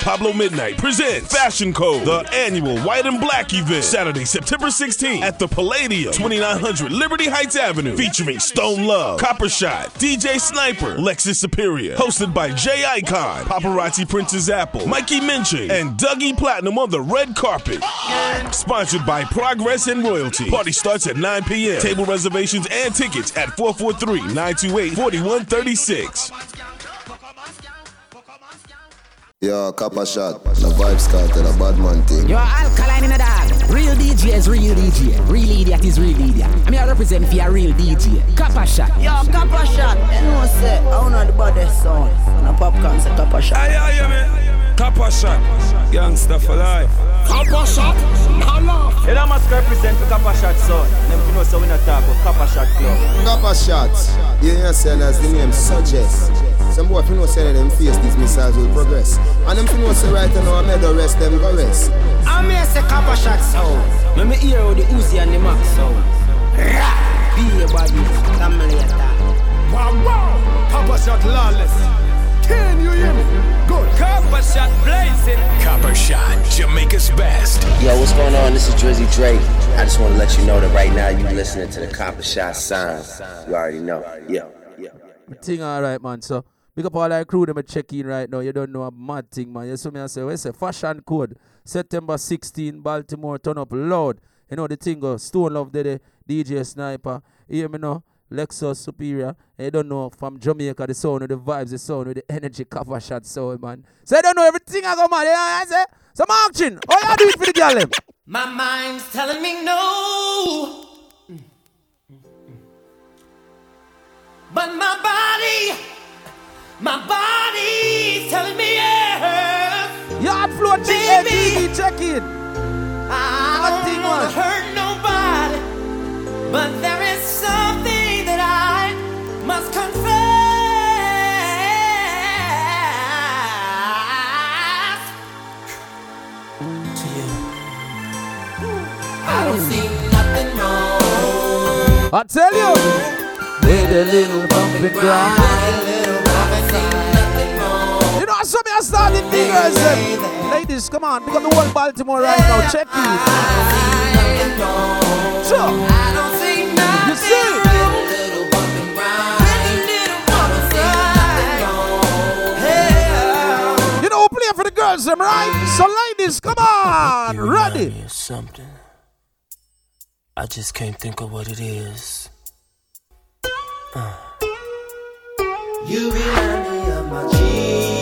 Pablo Midnight presents Fashion Code, the annual white and black event, Saturday, September 16th at the Palladium, 2900 Liberty Heights Avenue, featuring Stone Love, Copper Shot, DJ Sniper, Lexus Superior, hosted by J Icon, Paparazzi Princess Apple, Mikey Minchin, and Dougie Platinum on the red carpet. Sponsored by Progress and Royalty. Party starts at 9 p.m. Table reservations and tickets at 443 928 4136. Yo, Copper Shot, the Vybz Kartel, a bad man thing. Yo, alkaline in the dog. Real DJ is real DJ. Real idiot is real idiot. I mean, I represent for a real DJ. Copper shot. Yo, Copper shot. You know, say, I don't know the baddest sound. And a popcorn say Copper shot. Aye, aye, man. Copper shot. Youngster for life. Copper shot. Hello. You know, must represent for Copper shot, son. Them you know, so we not talk about Copper shot club. Copper Shot, you know, say, as the name suggests. Some boy, if you know, say them face these missiles will progress. And them, if you know, say right now, I made the rest, them go rest. I'm here say Copper shot sound. Let me hear how the Uzi and the Max sound. Rah! Be a body. Family attack. Wow, wow. Copper shot lawless. Can you hear me? Good. Copper shot blazing. Copper Shot, Jamaica's best. Yo, what's going on? This is Drizzy Drake. I just want to let you know that right now you're listening to the Copper Shot sound. You already know. Yeah. Thing alright, man. So big up all that crew them a check in right now. You don't know a mad thing, man. You see me I say, where's the fashion code? September 16, Baltimore, turn up loud. You know the thing go, Stone Love Dede, DJ Sniper. You hear me now? Lexus Superior. And you don't know from Jamaica the sound with the vibes, the sound with the energy cover shot sound, man. So you don't know everything I go man. You know I say? Some marching. All you do it for the girl. My mind's telling me no. But my body, my body's telling me yes. Yard floor check in, check in. I Nothing don't wanna much. hurt nobody, but there is something that I must confess to you. I don't see nothing wrong. I tell you. With a little bumping ground. You know, some me are starting figures. them. Ladies, come on, pick up the whole Baltimore right now. Check it. So, You see? You know, who play for the girls, them right? So, ladies, come on, ready. Something. I just can't think of what it is. Uh. You remind me of my G.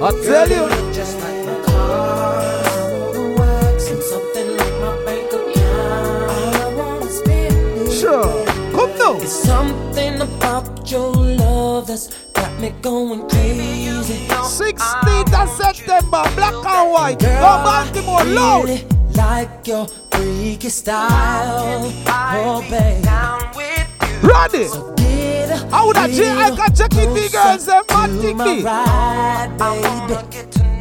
I tell you. Just like my car. I wanna wax and something like my bank account. I wanna spend. Sure. Come now. It's something about your love that's got me going crazy. 16th of September, black and white. Go Baltimore, really loud. like your freaky style. Oh, babe. Ready. Get How would I check? I can check in the girls, them man to think my me. ride, baby.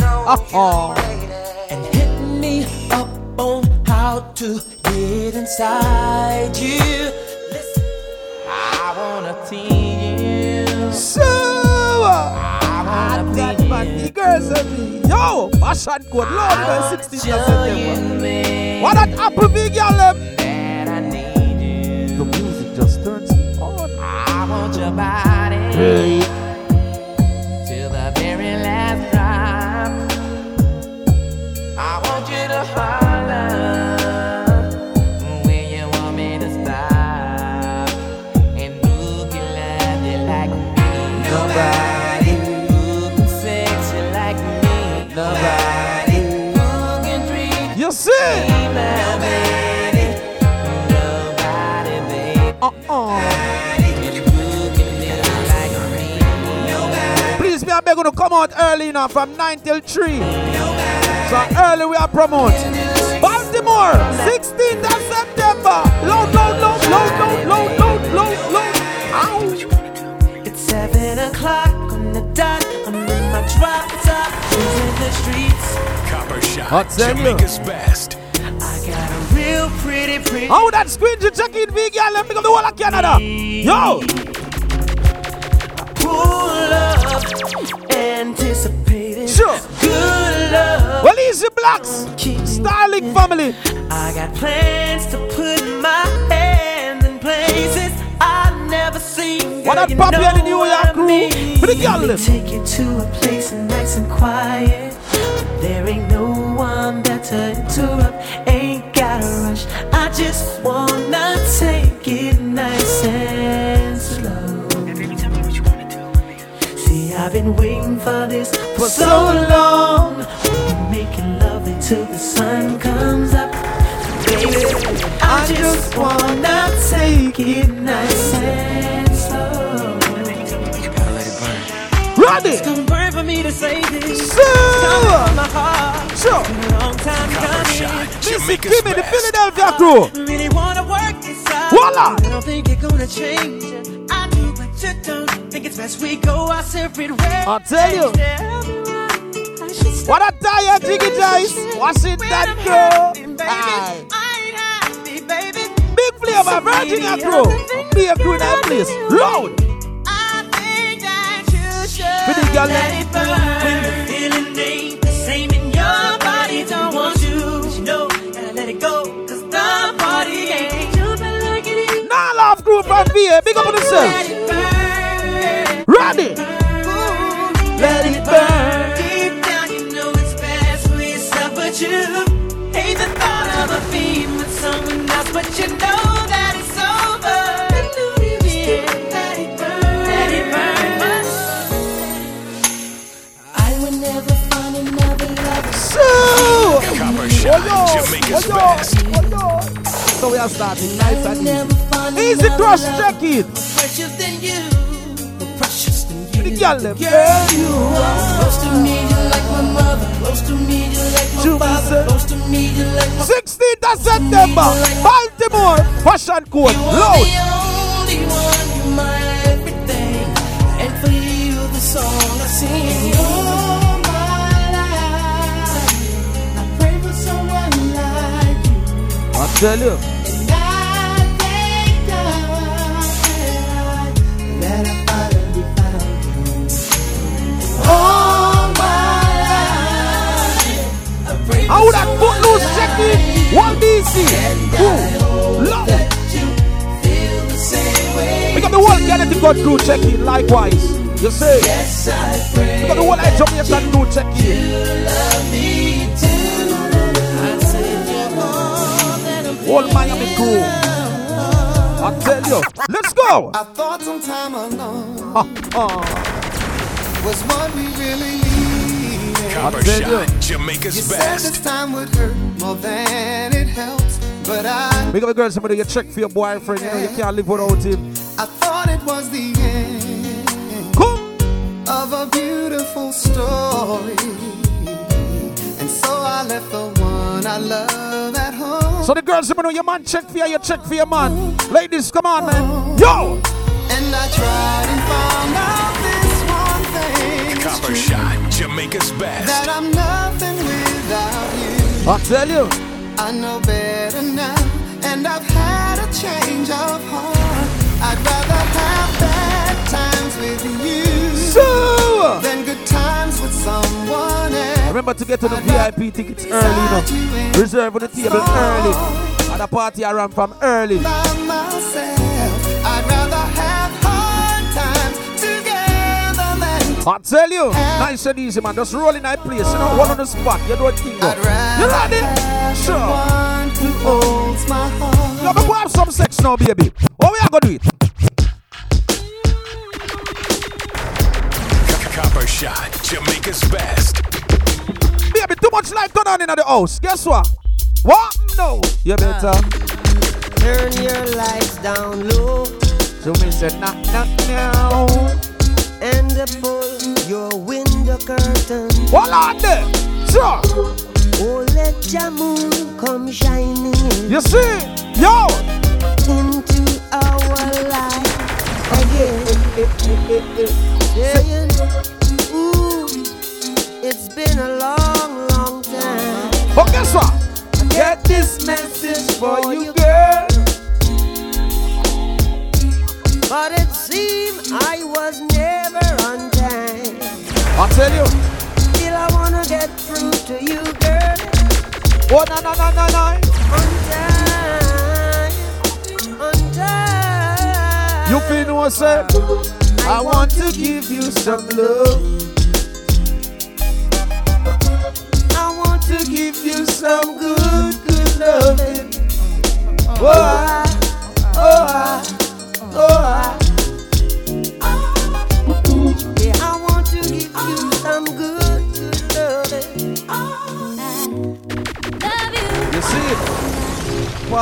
Uh-oh. And hit me up on how to get inside you. Listen, I wanna tease you. So, uh, I got my the girls and me. Yo, fashion code, Lord, man, 16th of September. What that Apple big girl, them? about it. Hey. Me? Please, me, I beg you to come out early now from 9 till 3. So early we are promote. Baltimore, 16th of September. Load, load, load, load, load, load, load, load, load. Ow. It's seven o'clock on the dot. I'm in my drop top, cruising the streets. Copper Shot, I'll tell you. Jamaica's best. I got a real pretty, pretty. How that screen you check in big girl? Let me go the whole of Canada. Yo anticipated. Sure. Good love. Well, easy blocks. Styling family. I got plans to put my hands in places I've never seen. What up, Papi and the New York crew? For the girl. Take you to a place nice and quiet. There ain't no one better to interrupt. Ain't gotta rush. I just wanna take it nice and been waiting for this for so long. Making love until the sun comes up. Baby, I just wanna take it nice and slow. Ready? It's gonna burn for me to say this. So, my heart. Sure. It's been a long time coming. Listen, give me the Philadelphia crew. Really wanna work this out. Voila. I don't think you're gonna change. I Think it's best we go our separate ways. I'll tell you. What a tired jiggy Dice. What's it jice. Washington crew. Aye. Big flavor, Virginia crew. Be a in that place. For the girl Let them. it burn when the feeling ain't the same in your body. Don't want you, but you know, gotta let it go. Cause the party ain't jumping like it is. Nah, love crew from VA. Big up on the yourself. Are starting nice and easy. Easy check it. Precious than you. Precious than you. The girl them. Girl, you are close to me, you like my mother. Close to me, you like my father. Close to me, you like my 16th of September, Baltimore, Fashion Code, loud. the only one, you're my everything. And for you, the song I sing. All my life, I pray for someone like you. I tell you. All my life, I pray I would have put loose check it. One DC. Cool. Love. feel the same way. Pick the whole Kennedy God crew check it likewise. You say. Yes, I pray. Pick up the whole I Jamaican crew check it. love me too. I said you're more than a Whole Miami crew. I tell you. Let's go. I thought some time alone. Uh-huh. Was what we really needed. Copper Shot, you. Jamaica's You said best. this time would hurt more than it helps, but I Big up the girls, somebody you check for your boyfriend. You know you can't live without him. I thought it was the end Come. of a beautiful story, and so I left the one I love at home. So the girls, you know your man check for you, you check for your man. Ladies, come on, man. Yo. And I tried and found out Copper true, Shot, Jamaica's best. that I'm nothing without you. I tell you. I know better now, and I've had a change of heart. I'd rather have bad times with you So. than good times with someone else. Remember to get to the VIP tickets early, you know. Reserve on the table early. At the party I ran from early. I tell you, nice and easy, man. Just roll in that place, you know, one on the spot. You don't think I'd You rather ready? have Sure. one who holds my heart. Now, we have some sex now, baby. What we are gonna do it? Copper Shot, Jamaica's best. Baby, too much light turn on in the house. Guess what? What? No. You better. Turn your lights down low So me said, knock, knock, now. And pull your window curtain. What on there? Sure. Oh, let your moon come shining in You see? Yo. into our life again. Saying, ooh, it's been a long, long time. But guess what? Get this message for you, girl. But it seemed I was never on time. I tell you. Still, I wanna get through to you, girl. Oh, no, no, no, no, no. You feel no say? I want to give you some love. I want to give you some good, good loving. Oh, I, oh, I,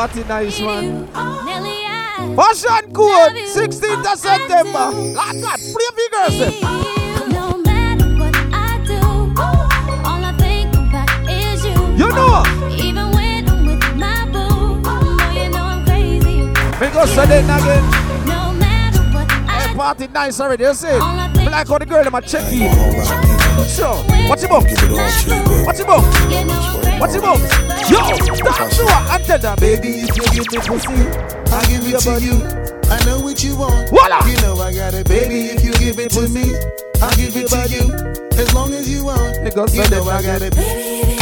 Party nice one. Fashion code, 16th of September. Lad, lad, play for girls. No matter what I do, all I think about is you. You know. Even when I'm with my boo, you know I'm crazy. We go Sunday again. Party nice already, you see? Black on the girl, them a check in. Sure. What's your book? What's your book? What's your book? Yo, dance to her and tell her, baby, if you give me pussy, I'll give it to you. I know what you want. Voila. You know I got it, baby. If you give it to me, I'll give it to you. As long as you want. You know I got again. it.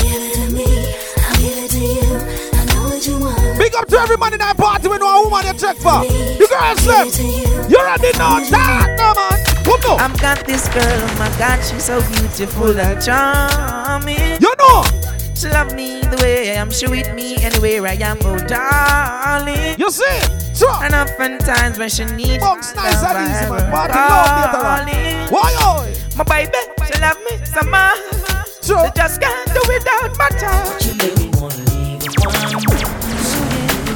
Big up to every man in that party when no woman you check for. You girls left. You already know that, no man. Come on. I've got this girl, oh my god, she's so beautiful and charming. You know. She love me the way I am, she with me anywhere I am, oh darling. You see? Sure. And oftentimes when she needs Bunks my nice love, and easy, I man. will Party love later on. calling. Why, oi? My baby, she love me some more. Sure. She just can't do without my touch.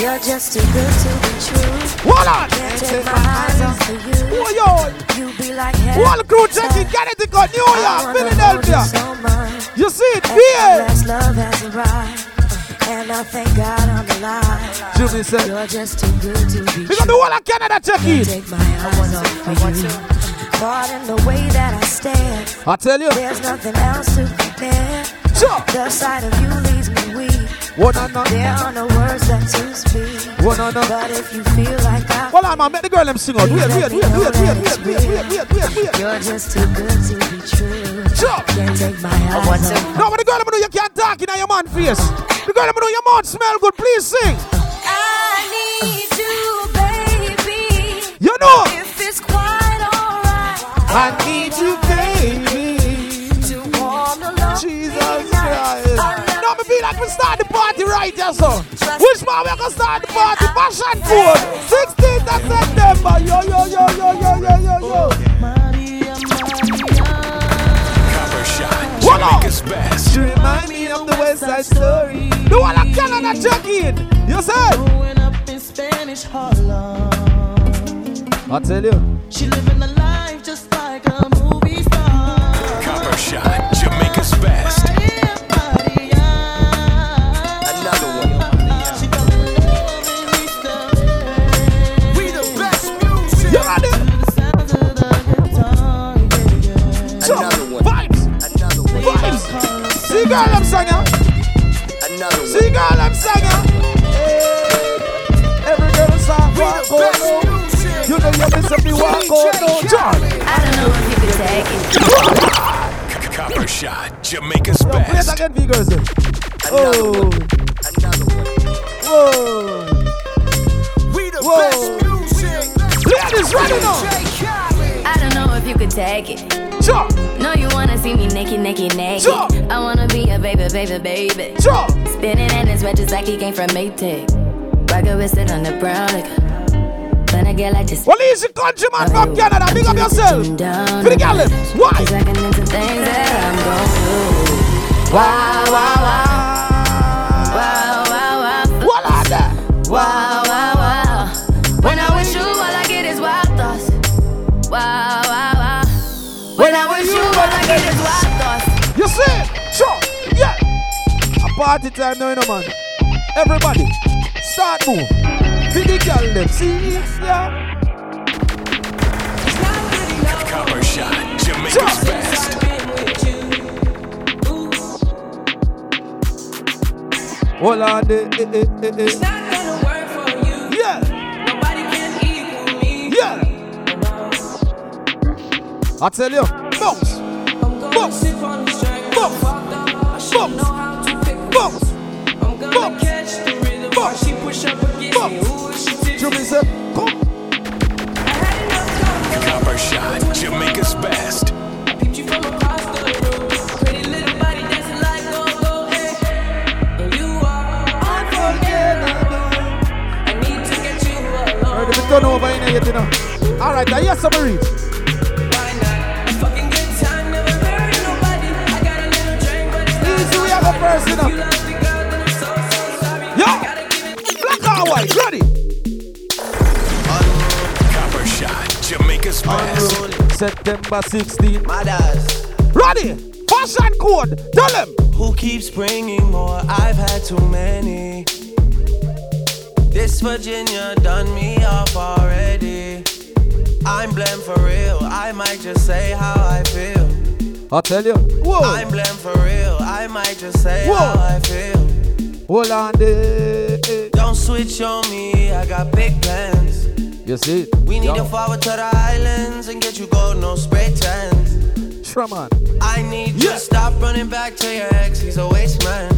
You're just too good to be true. Hold on. Can't take my eyes off of you. Oh, yo. You be like heaven. One crew checking Connecticut, New I York, Philadelphia. you so much. You see it, fear. love has arrived. And I thank God I'm alive. Said. You're just too good to be got the whole of Canada check Can't in. take my eyes off of you. Caught in the way that I stare. I tell you. There's nothing else to compare. Sure. The sight of you leaves me weak. One on none. There are no words that to speak. One on none. But if you feel like I Hold on, man. Make the girl them sing out. Wait, wait, wait, wait, wait, wait, wait, wait, wait, wait, wait, wait. You're just too good to be true. Sure. Can't take my eyes off of No, but the girl them know you can't talk in your man face. The girl them know your mouth smell good. Please sing. I need you, baby. You know. If it's quite alright. I need you, baby. To warm the love. Jesus Christ. No, me feel like we start the party right here, so. Which man we gonna start the party? Fashion code. 16th of September. Yo, yo, yo, yo, yo, yo, yo, yo. Copper Shot, Hold on. Jamaica's best. You remind me of the West Side Story. The one of Canada check in. You said? Up in Spanish Harlem. I tell you. She living a life See girl I'm singing. Another one. See girl I'm singing. Hey. Every girl is on walk on no. You know you miss me walk on no. John. I don't know if you could take it. Copper Shot, Jamaica's Yo, play it again, V girls. Eh? Another Oh. one. Another one. Whoa. We the Whoa. best music. Ladies, ready now. I don't know if you could take it. Sure. No, you wanna see me naked, naked, naked. Sure. I wanna be a baby, baby, baby. Sure. Spinning in his red just like he came from Maytag. Rocket with it on the brown liquor. When I get like this. Well, easy country man from Canada. Big up yourself. For the. Why? Cause I can into things that I'm gon' do. Wow, wow, wow. Party time now, you know, man. Everybody, start move. Feed the girl them. See, yeah. Copper shot, Jamaica's best. Hold on, eh, eh, eh, eh, eh. Yeah. Yeah. I tell you, bounce, bounce, bounce, bounce, bounce, bounce, bounce. Jimmy said, come. Copper shot, Jamaica's best. Heard me turn over in here, you know. All right, I hear some read. Easy, we have a first, you know. Yo, black or white, ready? Copper shot, Jamaica's best. September 16. Ready? Fashion code. Tell them. Who keeps bringing more? I've had too many. This Virginia done me off already. I'm blamed for real. I might just say how I feel. I'll tell you. Whoa. I'm blamed for real. I might just say Whoa. how I feel. Hold on there. Don't switch on me. I got big plans. You see? We need Yo. to forward to the islands and get you gold, no spray tans. Shraman. I need you to stop running back to your ex. He's a waste man.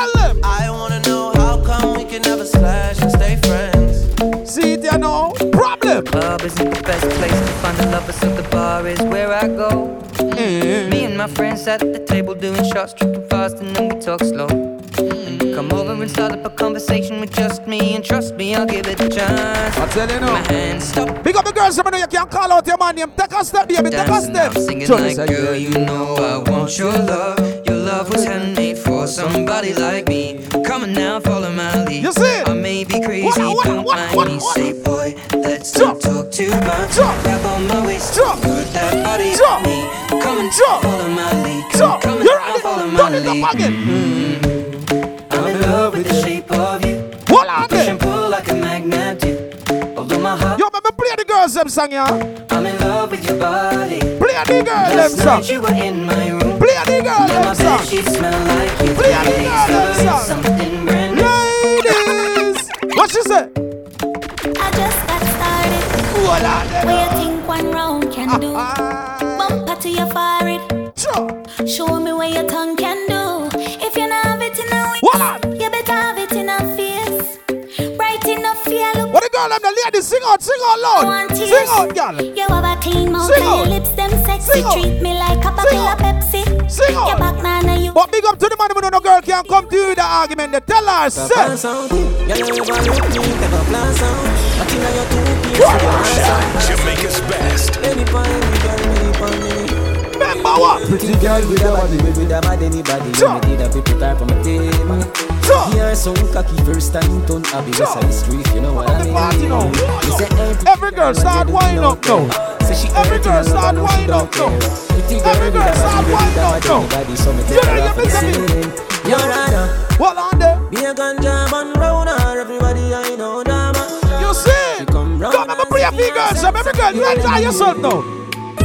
I wanna know how come we can never slash and stay friends. See you know? Problem. Club isn't the best place to find the lovers, so the bar is where I go. Mm. Me and my friends at the table doing shots, tripping fast, and then we talk slow. And you come over and start up a conversation with just me, and trust me, I'll give it a chance. I tell you now. My hands stop. Big up the girls, I know you can't call out your man name. Take a step, baby. Take a step. I'm singing Johnny like, girl, you know I want your love. Your love was handmade for somebody like me. Come on now, follow my lead. You see? I may be crazy, What, what, don't what, mind what, me. what? Say, boy, let's not talk too much. Grab on my waist, put that body on me. Come and follow my lead. Come, come and follow my lead. Mm. Them song, yeah. I'm in love with your body. Play the girls them song. you were in my room. Play the girls Now them song. smell like you. Play the Three girls days them song. something brand new. Ladies, what she say? I just got started. Hold on there. What you think one round can do? Ah, ah. Bumper to your forehead. Out, sing out loud. Sing tears. out, girl. You have a clean mouth Sing and your lips them sexy. Sing out. Treat me like a bottle of Pepsi. Sing Your out. back nana you. But big up to the man who know no girl can't come to you with the argument. They tell her, say. Jamaica's best. Remember what? Pretty girl with a body, with with a bad anybody. Sure. You need a people type on my team. Sure. Here some cocky first time turn happy. That's a history, if you know what I mean. party now. You say, Every girl start winding up now. Say she Every girl I love her, start no, winding up now. care. Pretty girl Every girl start body, winding up bad now. anybody. So me You take know, her you miss me. You're rather What on there? be a ganja man round her. Everybody I know, dama. You see? Come round Come and pray for you girls. Some every girl, you enjoy yourself now.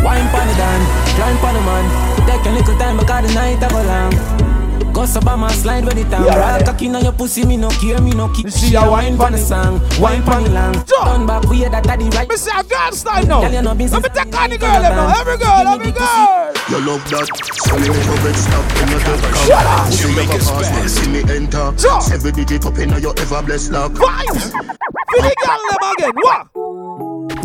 Wine pon the dan, grind pon the man. Take a little time because the night a go long. Go so by my slide with the time. Yeah, Yeah, right. cocky on your pussy, me no care, me no keep. see She a a wine wine pon pon the song, wine pon the long. Jump. Turn back, we hear that daddy right. Me see a girl style now. Girl, you know been Let me take on the girl now. Every girl, every girl. You love that, so you never get stuck in your dead cup. Shut up. Pussy Jamaica's never pass, man, see me enter. Jump. Every digit up in your ever blessed luck. Vibes. For the girl them again. What?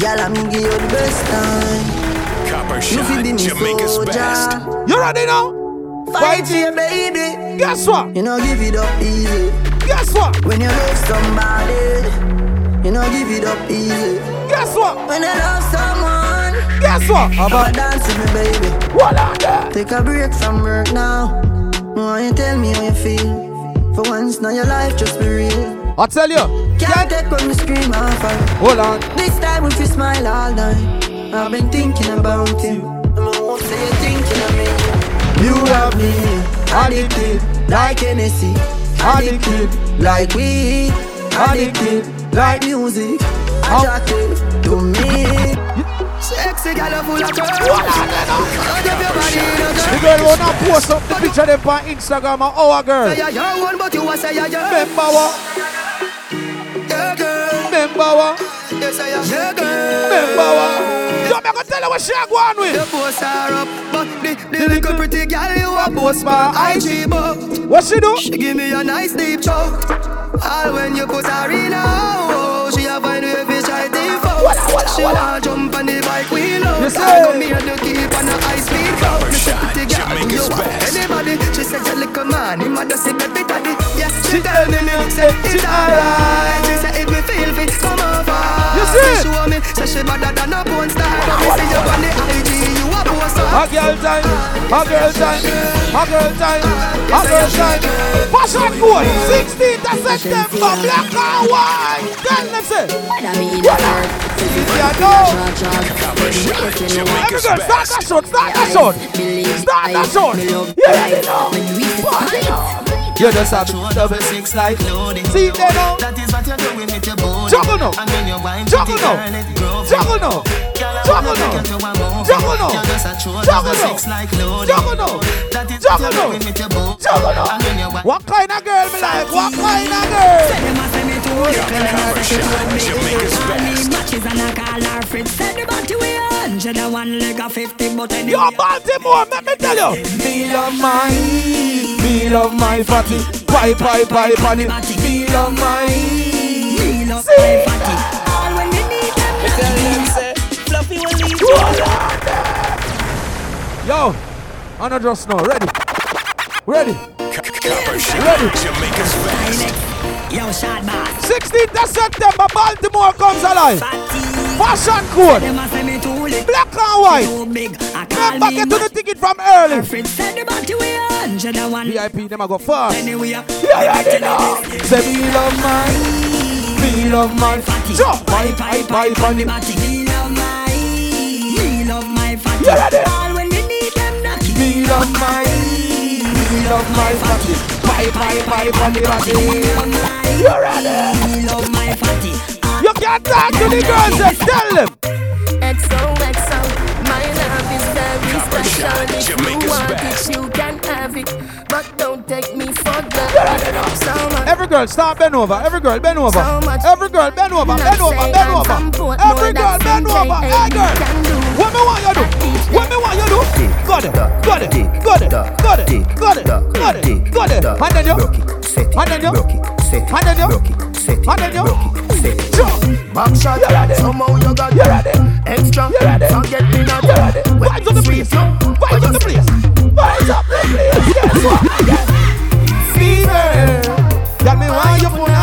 Y'all, I'm give you the best time. Copper You shot, feel be Jamaica's best. You ready now? Fight for your baby. Guess what? You know, give it up easy. Guess what? When you love somebody, you know, give it up easy. Guess what? When you love someone, Guess what? Have a dance with me, baby. What on there? Take a break from work now. Why you tell me how you feel? For once, now your life just be real. I tell you. Can't take when me scream and fall. Hold on. This time if you smile all night. I've been thinking about you. And I won't say you're thinking of me. You have me addicted like Hennessy. Addicted. like weed. Addicted like music. Attracted to me. Sexy girl full of curves. Hold up your body in a The girl. girl wanna post up the picture them on Instagram and our girl. Say you're one, but you a say you're Remember what? girl. Remember what? You say you're your girl. Remember what? Yo, me gonna tell you what she a go on with. The are up, but the, the little pretty girl you a post my IG book. What she do? She give me a nice deep choke. All when you put her in a She wanna jump on the bike wheel out. You say? I got me to keep on a high speed boat. Me say pretty girl, Jamaica's you want anybody? She said you little man, him a just say baby daddy. Yeah, she tell me me say it's alright. She say if me feel fit, come over. She show me, say she better than a porn star. But me see you on the IG, a girl time, a girl time, a girl time, a girl time. Fashion code, 16th of September, black and white. Tell them say. Yeah, uh, no. Every girl, start that shot, start that shot. Start that shot. Yeah, know. You just have double six like loading. See there now. That is what you're doing with your body. Juggle now. And when you wine, Juggle now. girl, let it grow. Juggle now. Juggle now. Juggle now. You're just a true Juggle now. six like loading. Juggle now. What Juggle now. doing with your body. Juggle now. And when you wine, What kind of girl me like? What kind of girl? Copper Shot, Jamaica's best. Matches and I call her Fritz Said the body we a hundred and one leg of fifty But anyway Yo, Baltimore, let me tell you. Me love my, me love my fatty. Pie, pie, pie, panny. Me love my, Me love my fatty Yo, I not just know. Ready? Ready? Ready? Yo, shot boss 16th of September, Baltimore comes alive. Fashion code. Black and white. I Remember, me get to the ticket from early. And VIP, them a go fast. Anyway Yeah, yeah, know. Say me love my, me love fatty. Jump, pie, pie, pie, panny. You ready? All when you need them knocky Me love my, me love my fatty. Pie, pie, pie, panny, panny. You ready? Me love my fatty You can't talk to the girls, just tell them. XOXO, my love is very special. If Jamaica's you want best. it, you can have it. But don't take me for granted. So much. Every girl, start bend over. Every girl, bend over. So much. Every girl, bend over, bend over, bend over. Every girl, bend over. J.A. Hey, girl. What me want you do? What me want you do? Got it, got it, up, got it, got it, got it, up, got it, got it. And then you, and then you, and then you, and then you. Jump. Back shot, somehow you got You ready? extra. You ready? Forget me not. You ready? Vibes on the place. Vibes on the place. Vibes up the place. Guess what? Fever. Got me want you put on it.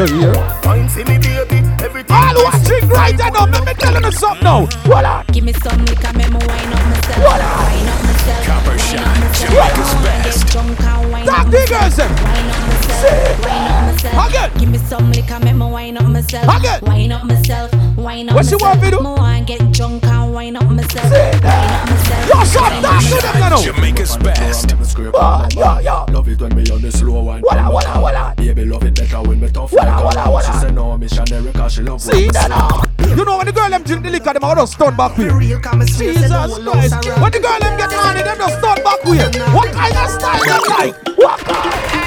You hear? Fine, see me baby, everything. All watching right now. Let me tell you something now. What up? Give me some liquor, me wine up myself. What up? Wine up myself. Copper Shot, Jamaica's best. Get drunk and wine Talk up to the myself. Wine up myself. Wine up myself. Again. Give me some liquor, make me wine up myself. Again. Wine up myself. Wine up myself. What she myself. want me do? Me want get drunk and wine up myself. Say that. Wine up myself. Yo, shut Wine down up to myself. them, you know. Jamaica's best. Oh, yo, yo. Love it when me on the slow one. Walla, walla, walla. Baby, love it better when me tough Walla, like walla, a walla. She said no, missionary, cause she love See when that me now? You know when the girl them drink the liquor, them all just stun back with you. Jesus Christ. When the girl them get money, them just stun back with you. What kind of style them like? What kind?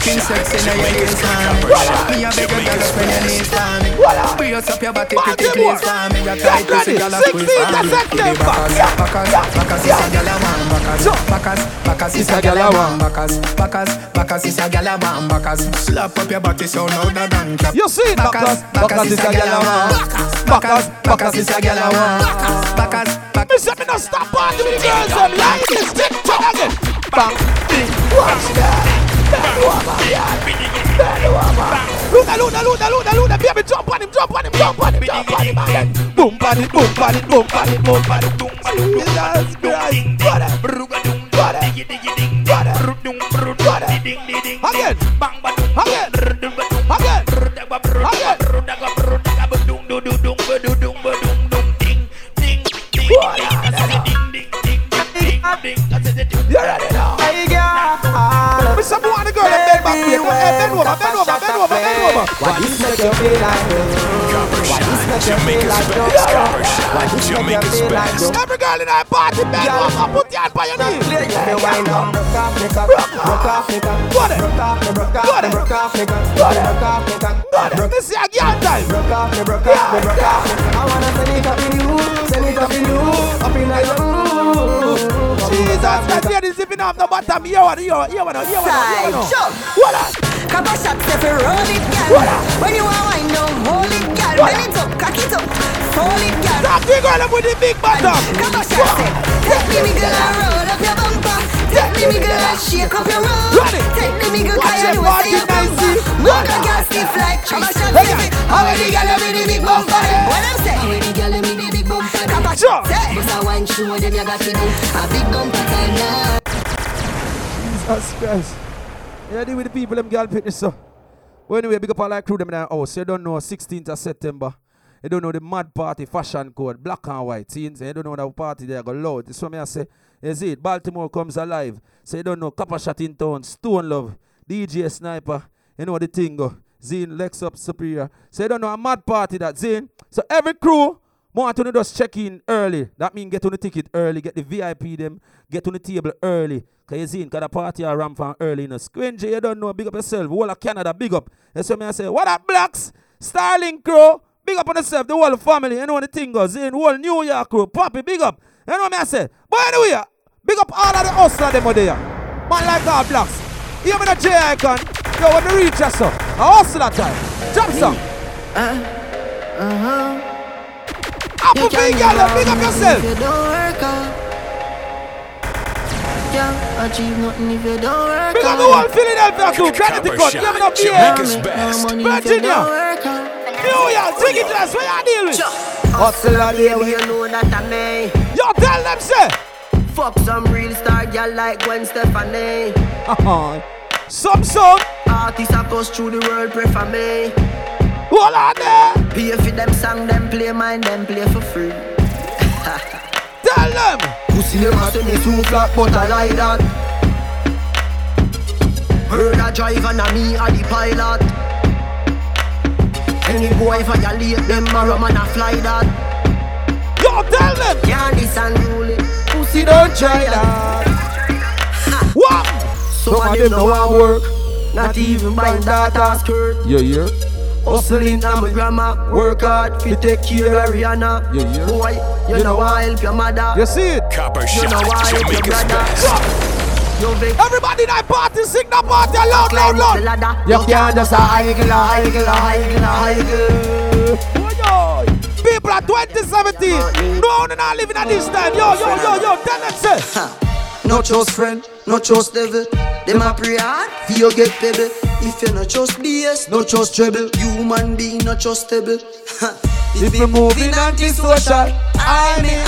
King sex in your Jamaica's waist, best. man. Copper Shot, Me a beg your girl Jamaica's spend your knees for me. Brace up your body, pretty please for me. Your tight pussy, girl a 16th squeeze for me. Give me Yeah. Bacchus, Yeah. Bacchus, Yeah. Bacchus is a girl a want. Sure. Bacchus, Bacchus is a girl a want Bacchus. Bacchus, Bacchus is a girl a want Bacchus. Slap up your body so louder than clap. You see it, Bacchus? Bacchus is a girl a want. Bacchus, Bacchus is a girl a want. Bacchus, Me say me no stop with the girls them like this. Tick tock again. Bang, bing, watch that. Over, yeah. Bend over. Luda, luda, luda, luda, luda. Baby, jump on him, jump on him, jump on him, jump on him, man. Boom, on it, boom, on it, boom, on it, boom, on it, boom, on it. Jesus Christ. Got it. Got it. Got it. Got it. Again. Again. Again. Again. You already know. Hey, girl. Miss some one girl and bend back. Bend over, bend over, bend over, bend over, bend over. Why this make you feel like this? Why this make you feel like this? Why this make you feel like this? Every girl in our party, bend over, put your hand by your knee. Rock off me off, rock off me off, rock off me, rock off me, rock off me off, rock off me off, rock off me. off, is off, girl off, Rock off me, rock off me, rock off me. I wanna send it up in you, send it up in you, up in your. Jesus, that ladies if you don't have no bottom, you want, you want, you want, you want, you want. Side What up? Couple shots if you roll it, girl. When you want wine, don't hold it, girl. Bend it up, cock it up, fold it, girl. Talk to girl with the big bottom. Couple shots, say, eh. take me, me girl, and roll up your bumper. Take me, me girl, and shake up your roll. Ready? Take me, me girl, cause you know say your bumper. Move the girl stiff like Couple shots, Hey, say, how many girl with the big bumper? What I'm saying? How many girl the shots, say, bust a wine now. Jesus Christ. Yeah, deal with the people, them girl pick this up. Well, anyway, big up all like crew them in our house. You don't know 16th of September. You don't know the mad party fashion code, black and white. See, you don't know that party there go loud. This one me I say, Is it, Baltimore comes alive. So you don't know Copper Shot in town, Stone Love, DJ Sniper, you know the thing go. Zine, Lex Up Superior. So you don't know a mad party that Zine. So every crew want to just check in early. That means get on the ticket early, get the VIP them, get on the table early. Cause you see, cause the party are ram from early. You know. Squingy, you don't know, big up yourself. Whole of Canada, big up. That's what I say. What up, blacks? Starling crew, big up on yourself, the whole family. You know what the thing goes. In whole New York crew, Poppy, big up. You know what I say? But anyway, big up all of the hustlers them out there. Man like all blacks. You me the J icon. Yo, when the reach us up. A hustler time. Jump some. Uh-huh. Apple big girl, big up yourself. If you don't work hard, can't achieve nothing if you don't work Big up the hard. whole Philadelphia crew. Connecticut. You have enough Jamaica's here. best. Virginia. New York. Take it to us. Where you deal with? Hustle all day, You know that I may Yo, tell them, say. Fuck some real star girl like Gwen Stefani. Uh-huh. Some song. Artists across through the world pray for me. Hold on there. Pay for them song, them play mine, them play for free. Tell them. Pussy never say me too flat, but I like that. Heard a driver and me a the pilot. Any boy violate them, a rum and a fly that. Yo, tell them. Can't this unruly. Pussy don't try that. What? Some of them no want work. Not even buying data skirt. Yeah, yeah. Hustling on my grandma. Work hard fi take care of Rihanna. Yeah, yeah. Boy, you know I help your mother. You see it? Copper You know Shot, I help your Jamaica's brother. best. You vex Everybody that party, sing that party loud, loud, climb up the loud. ladder. You can't just a higgle, a higgle, a higgle, a higgle. Oh, yo. People are 2017. No, no, not living at this time. Yo, yo, yo, yo. Tell them, say. No trust friend, no trust devil. Them a pray hard, for you get pebble. If you no trust BS, no trust trouble. Human being no trustable. If you moving anti-social, I'm in.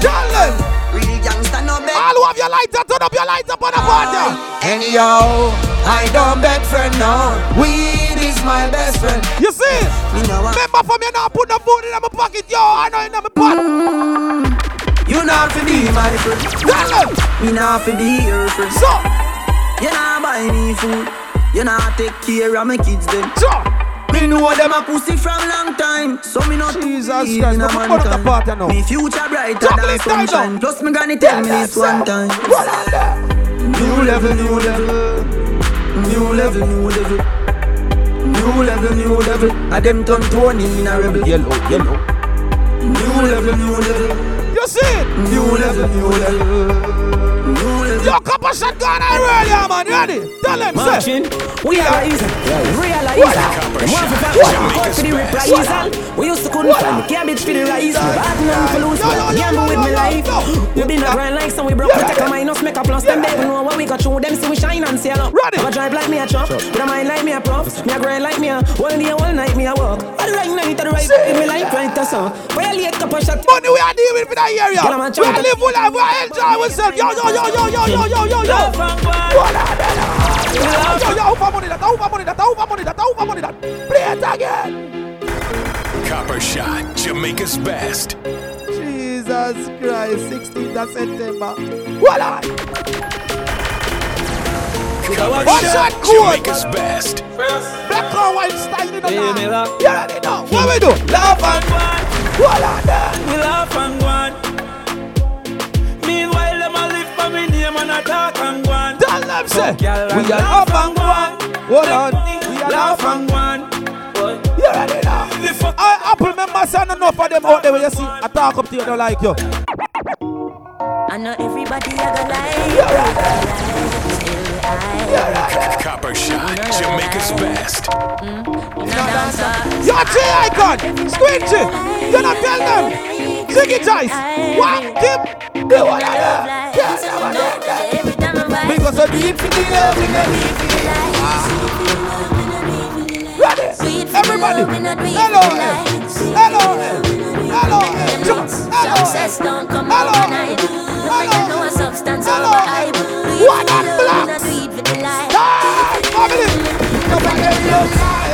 Tell them. Real gangster no bet. All who have your lights up, turn up your lights up on the ah. party. Anyhow, I don't beg friend now. Weed is my best friend. You see? Me Remember from you now, put the food in my pocket, yo. I know in my pot. Mm. You not for be my friend. Tell. Me not fi be your friend. So, You nah buy me food. You nah take care of my kids them. so. Me know them a pussy from long time, so me not Jesus Christ, but man the time. party now. Me future brighter Juggle than sunshine. Plus me granny tell me this one time. What on there? New level, new level, new level, new level, new level, new level. A them turn Tony in a rebel. Yellow, yellow. New level, new level, You see it? new level, new level. Yo, couple shot gone earlier, man. You ready? Tell them. Marching, we are easy. Realize What? Them want to fight What? one out for the reprisal. We used to couldn't find the cabbage for the rice. Bad man for lose, yo, gamble with me life. We been a grind like some we broke. We take a minus, make a plus. Them baby know what we got through. Them see we shine and sail up. Ready? I drive like me a truck, with a mind like me a prof. Me a grind like me a one day, one night me a walk. All the right night, all the right in me like right to so. When I late couple shot. Money we are dealing with in that area. Get 'em and We chop live full life. We enjoy ourselves. Yo, yo, yo, yo, yo, yo, yo, yo, yo. What on there? Yo, yo, who for money that? Who for money that? Who for money that? Who money that? Play it again. Copper Shot, Jamaica's best. Jesus Christ, 16th of September. What on? Copper One Shot, shot, cool. Jamaica's best. Black hardcore wine style, you know. Yeah, me now. You already know. What we do? Laugh and go on. Hold. We laugh and go on. Meanwhile, and a talk and go on. Tell them, say, we are laugh up and go on. Hold on. We are Laugh laugh and go on. You already know. I Apple members and enough of them out there where you see. I talk up to you, they like you. I know everybody a go like Copper Shot, Jamaica's best. You're a J icon. Squinty. You not tell them. Ziggy Tice. What? Do what I do. Because of deep in the love, we got deep in the life. Ready? Everybody. Hello. Hello. Hello. Hello. Success don't come overnight. You know a substance over hype. What on blocks? Do it for the life. Hey, family. Nobody else.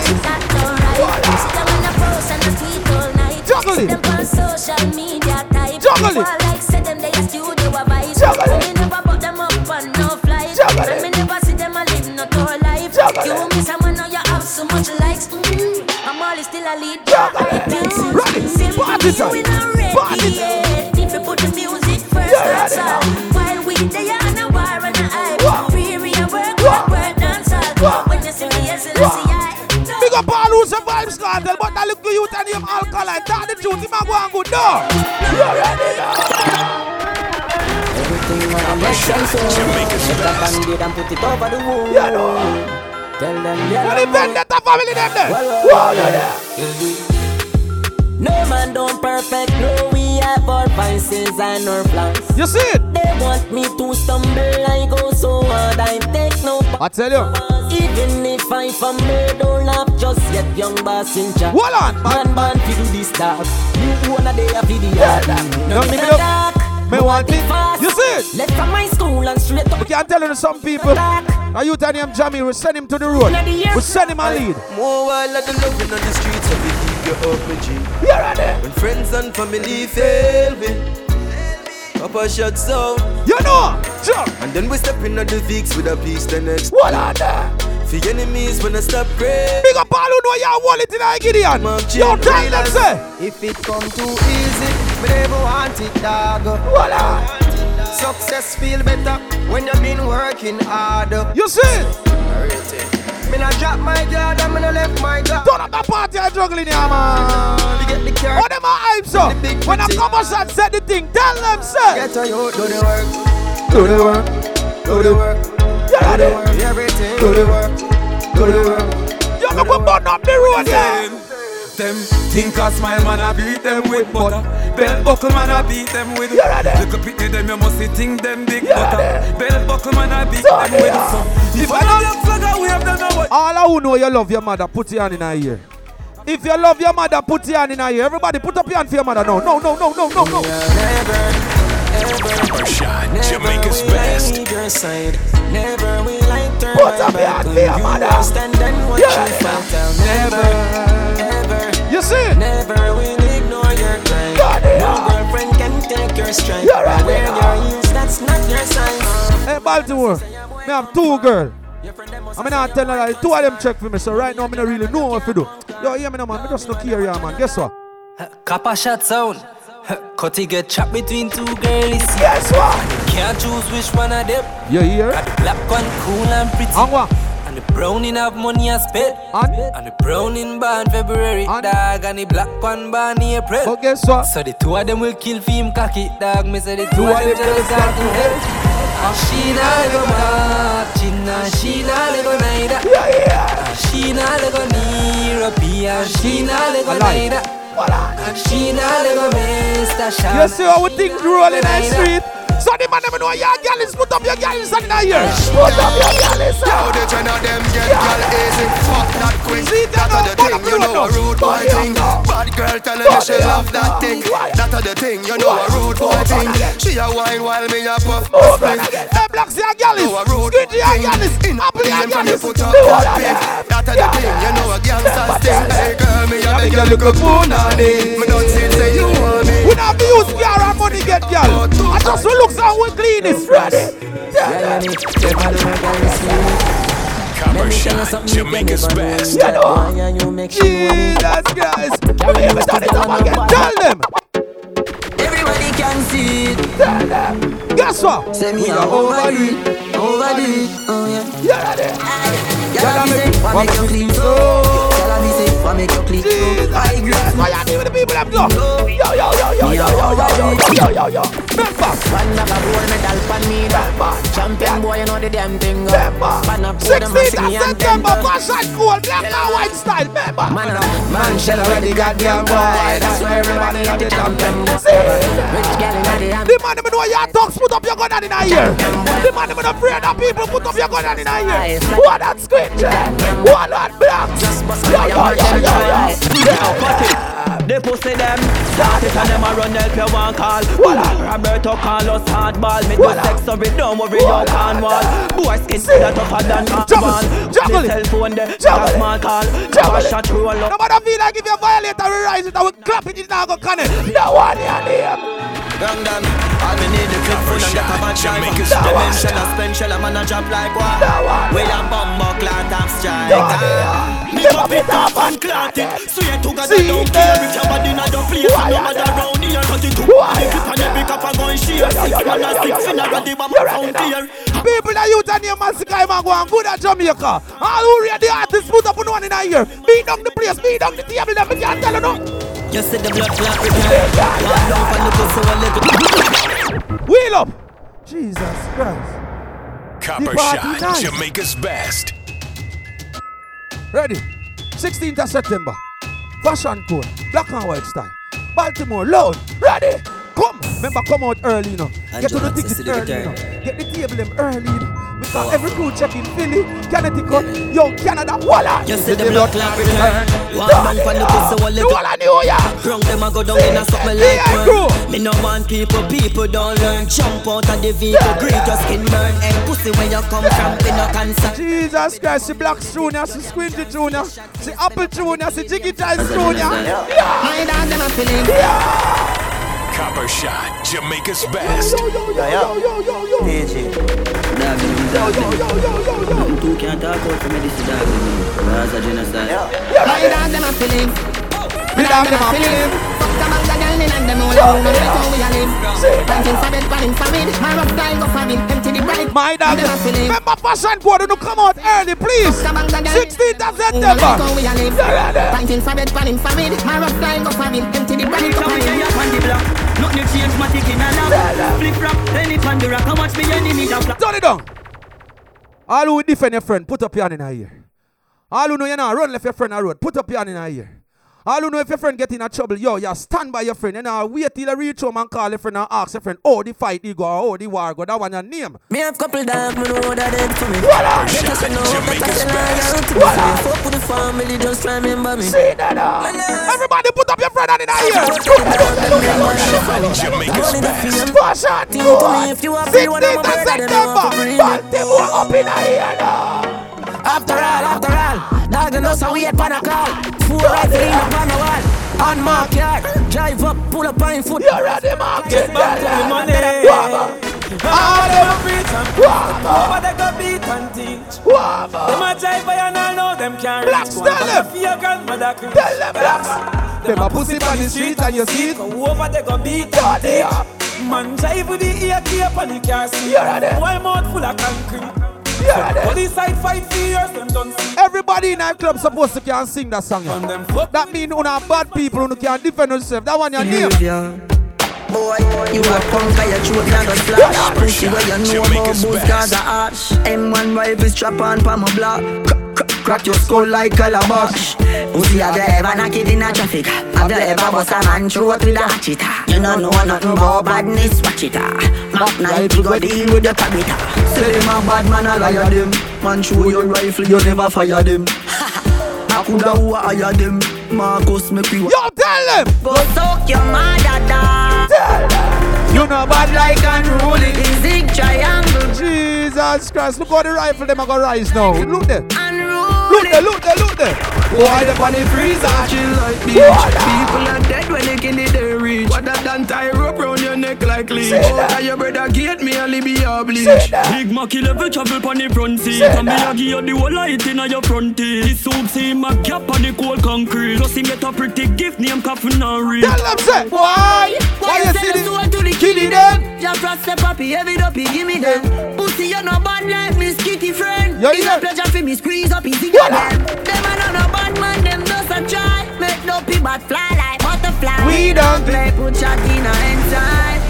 Juggle it. them on social media type. Juggle it. Like say them they a studio a vibe. Juggle it. Me never put them up on no flight. Juggle it. me never see them a live no tour life. Juggle You it. miss someone now you have so much likes. Mm. I'm always still a lead. Juggle it. Ready? Party time. Party time. Alkaline. That the truth, a go and door. You ready now? Everything I make sense so band-aid and put it over the know. Tell them the have our vices and our plans You see it? They want me to stumble I go so hard I take no I tell you. Even if I fumble Don't laugh just yet young boss in charge Hold on, Man man fi do this dog You wanna day a video No me me no look. talk Me want it. fast. You see it? Left from my school and straight up We can tell you some people. Now you tell him Jamie, we send him to the road. We send him a lead. More while at the loving on the streets, so we keep you up, my G. You ready? When friends and family fail me, Papa shuts out. You know, jump. And then we step in on the Vicks with a piece the next. What are there? For enemies when I stop praying. Big up all who know your wallet in a Gideon. Yo, tell them say. If it come too easy, me never want it, dog. Voila. Success feel better when you've been working hard. You see? Me not drop my guard and me not left my guard. Turn up the party and juggling here, man. Get the car. What them a hype so? When I come and shot set the thing, tell them say. Get a you do the work. Do the work. Do the work. Yeah, Do the work. Everything. Do the work. Do the work. You make me burn up the road, yeah. Them think a smile man I beat them with butter. Belt buckle man I beat them with. You ready? Look up at them you must see think them big You butter. ready? Belt buckle man I beat So them there. with. So, if I know your flag we have done know what. All who know you love your mother, put your hand in her ear. If you love your mother, put your hand in her ear. Everybody, put up your hand for your mother. No, no, no, no, no, no, no. Copper Shot, Jamaica's best. your side. Never will I turn Put up your back hand for your you. mother. I'll stand and watch Yeah. you. Never, ever, You see never will ignore your grind. God, yeah. No girlfriend can take your strength. You're right, Wear yeah. your heels, that's not your size. Hey, Baltimore. Me have two girls. I mean, I tell her that two of them check for me, so right now, I don't really know what to do. Yo, hear me now, man. Me just no care, yeah, man. Guess what? Copper shot sound. Cutty get trapped between two girlies. Guess what? Can't choose which one of them. You hear? And the black one cool and pretty. And what? The brown in have money I spent. And? And the brown in born February. And? Dog and the black one born April. But guess what? So the two of them will kill for him cocky dog. Me say the two, Two of them just got to help. And she nah let go mark, she nah, she nah let go neither. Yeah, yeah. And she nah let go near up here, and she nah let go I like. neither. And she nah let go Mr. Shah. You see how things roll in the street? So the man never know your girl is put up your girl is in the ear. Put up your girl is How the gen of them get girl easy Fuck that quick See, That are the thing You know a rude boy Put thing. Bad girl telling me she love that thing? That are the thing You know a rude boy thing. She a wine while me a puff on puff again. Hey, black see your girl is. know a rude Squidgy your girl is. In Apple your DM girl is. foot up that of. That are the thing You know a gangster's thing Hey girl me a Yeah, beg you look up on it Me don't say you want me We not be use car and money get girl. I just we look so we clean is ready. Yeah, yeah, me. Them a them a girl is sweet. Copper Shot, Jamaica's best. You know. Jesus Christ. Let me even turn it up again. Tell them. Everybody can see it. Tell them. Guess what? Say me We a are overdo it, overdo it. Oh yeah. Yeah, there. Y'all be say, what make you clean so? Be say, what make you clean so? I agree. Why I deal with the people them go. Yo, yo, yo, yo, yo, yo, yo, yo, yo, yo, yo. Member. One of a gold medal pan me Member. Champion boy, you know the damn thing. uh. Member. Man up for them, and 16th sing of me and September, fashion cool, black and white style, member. Man man shell already goddamn boy. That's why everybody love the champion. Rich girl inna the hand. The man them know your talks, put up your gun in a ear. The man them not afraid of people, put up your gun in a ear. What that squincher? What that black? Yo, yo, yo, yo, yo. They pussy them. Start it and them a run help you one call. Roberto Carlos hardball Me do sex so it don't worry you can't wall Boy skin that tougher than hardball Juggle The it. cell phone there Juggle it. small call. Juggle it. shot a No matter feel like if you violate and we rise it, I will clap it, it's not gonna connect. No one here, name. Young Dan, all me need is clip phone and get a bad driver. Dimension a spend shell a man a drop like what? We a bumbo clat and strike. Me pop it up and clot it. Swear to God I don't care if your body not the place. No matter round here cut it to The clip and every cup a gun share. Six man a six in a one round here People that a name and Sky man go and good at Jamaica. All who read the artists put up on one in a year. Beat down the place, beat down the table, them me can't tell you no. You see the blood clot return One down from the pussy one little Wheel up. Jesus Christ. Copper The party Shot, nice. Jamaica's best. Ready? 16th of September. Fashion code. Black and white style. Baltimore, loud. Ready? Come. Remember, come out early, you know. Get to the Angela, tickets Cecily early, you know. Get the table them early, you know. Because every crew check in Philly, Connecticut, yo, Canada, voila. You see the blood clot return. One down from the pussy one The little New York. Wrong them a go down in a something like burn Me no want people, people don't learn. Jump out of the vehicle, greet your skin burn. And pussy where you come from, we no concern. Jesus Christ, see Black Junior, see Squinty Junior, see Apple Junior, see Jiggy Times Junior. Yeah. My dog them a feeling. Copper Shot, Jamaica's best. Yo, yo, yo, yo, yo, yo, yo. DJ Dog me, dog me Nothing two can't talk out for me, this is dog me That's a genocide My dog them a feeling. Me dog them a feeling. Fuck the bag of girl and them all alone. And that's how we a live. Panting for bed, panting for mid. My rough style go for mid. Empty the bright. My dog, Them a feeling. remember fashion code, don't come out early, please. 16th of September. Panting for bed, panting for mid. My rough style go for mid. Empty the bright. Go for mid. Nothing change, my tick in a lap Flip flop, then it on the rock How much me enemy flop Turn it down. All who defend your friend, put up your hand in a ear. All who know you now run left your friend a road, put up your hand in a ear. All who know if your friend get in a trouble, yo, you stand by your friend. You know, wait till you reach home and call your friend and ask your friend, oh, the fight he go, oh, the war go. That one your name. Me have couple dog, me know that them to me. Voila. Better say no, better say loyal to me. Voila. Fuck with the family, just remember me. See that uh, now. Everybody put up your friend hand in a ear. Jamaica's best. Fashion Think to me if you are free, what 16th I'm a of brother, then you September. want to bring me. Baltimore up in a ear now. After all, after all, dog know so we had pan a call. Four rifle in up on the wall. On mark yard, drive up, pull up on foot. You're ready, mark Get back to the money All them preach and Over they go beat and teach Them a jive by and I know them can't reach One tell them. for your grandmother Chris. Tell them, blacks. Them a pussy on the street and you see it. Over they go beat and teach. Man jive with the ear cape and the car seat You're. Boy mouth full of concrete You're. Police side fight for them done see Everybody in our club supposed to can sing that song. From Yeah. them fuck That mean una bad people who can defend yourself. That one your name. Boy, you a punk, I a choke and a slash Pussy where you know about Jamaica's booze best. cause a ash M1 rifle strap on pa my block Crack- crack- Crack your skull like calabash Pussy have you ever knock it in a traffic Have you ever bust a man throat with a hatchet? You don't know nothing about badness, watch it ah Mac 90 go deal with the pagita Say them a bad man, I liar them Man show your rifle, you never fire them I coulda who hire them Marcus make we Yo, tell them. Go suck your mother dog You know bad like unruly. The zig triangle Jesus Christ. Look how the rifle them are gonna rise now. Look there. Look unruly there, there, there. Why the funny freezer chill like beach People are dead when they can they reach. What that done tie rope neck like leech Oh, that your brother gate me a live baby, I bleach. Big Macky level travel pon the front seat. And me a give you the whole light inna your front teeth. This soup see my gap on the cold concrete. Plus him get a pretty gift named Caffeinary. Tell them say, why? Why you see this? to the killing them? Just trust the puppy, heavy dopey, give me them. Pussy, you no bad like me skitty friend. Yo, it's yeah. a pleasure for me squeeze up easy again. Them a no no bad man, them just a try. Make no pee but fly like butterfly. We don't play, put shot in a inside.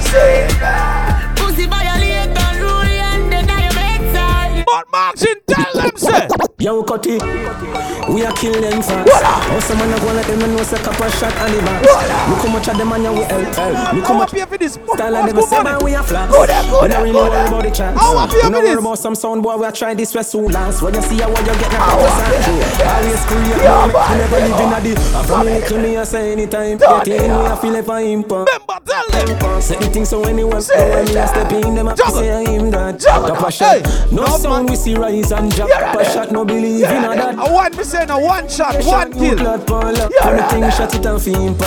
Pussy violate and rule and then I your bedside. But Martin, tell say. Yo, Cutty, we are kill them fast. Oh, some man a go like them know say couple shot and the back. Look how much of them man you we help. Look how much pay for this. style and Good say man we a flat. Good, We not really worry about the chance. How happy We you not with worry this? about some sound boy we a try this soon last. When you see how you get the practice and true. Always create more. We never live in a the. From me little me a say anytime. Get in we a feel like for him. Remember, tell them. Say the thing so anywhere. When me a step in them a say him that. Couple shot. No sound we see rise and drop. Couple shot no believe in a that. I want me say no one shot, one kill. Blood ball. From the thing shot it and feel pa.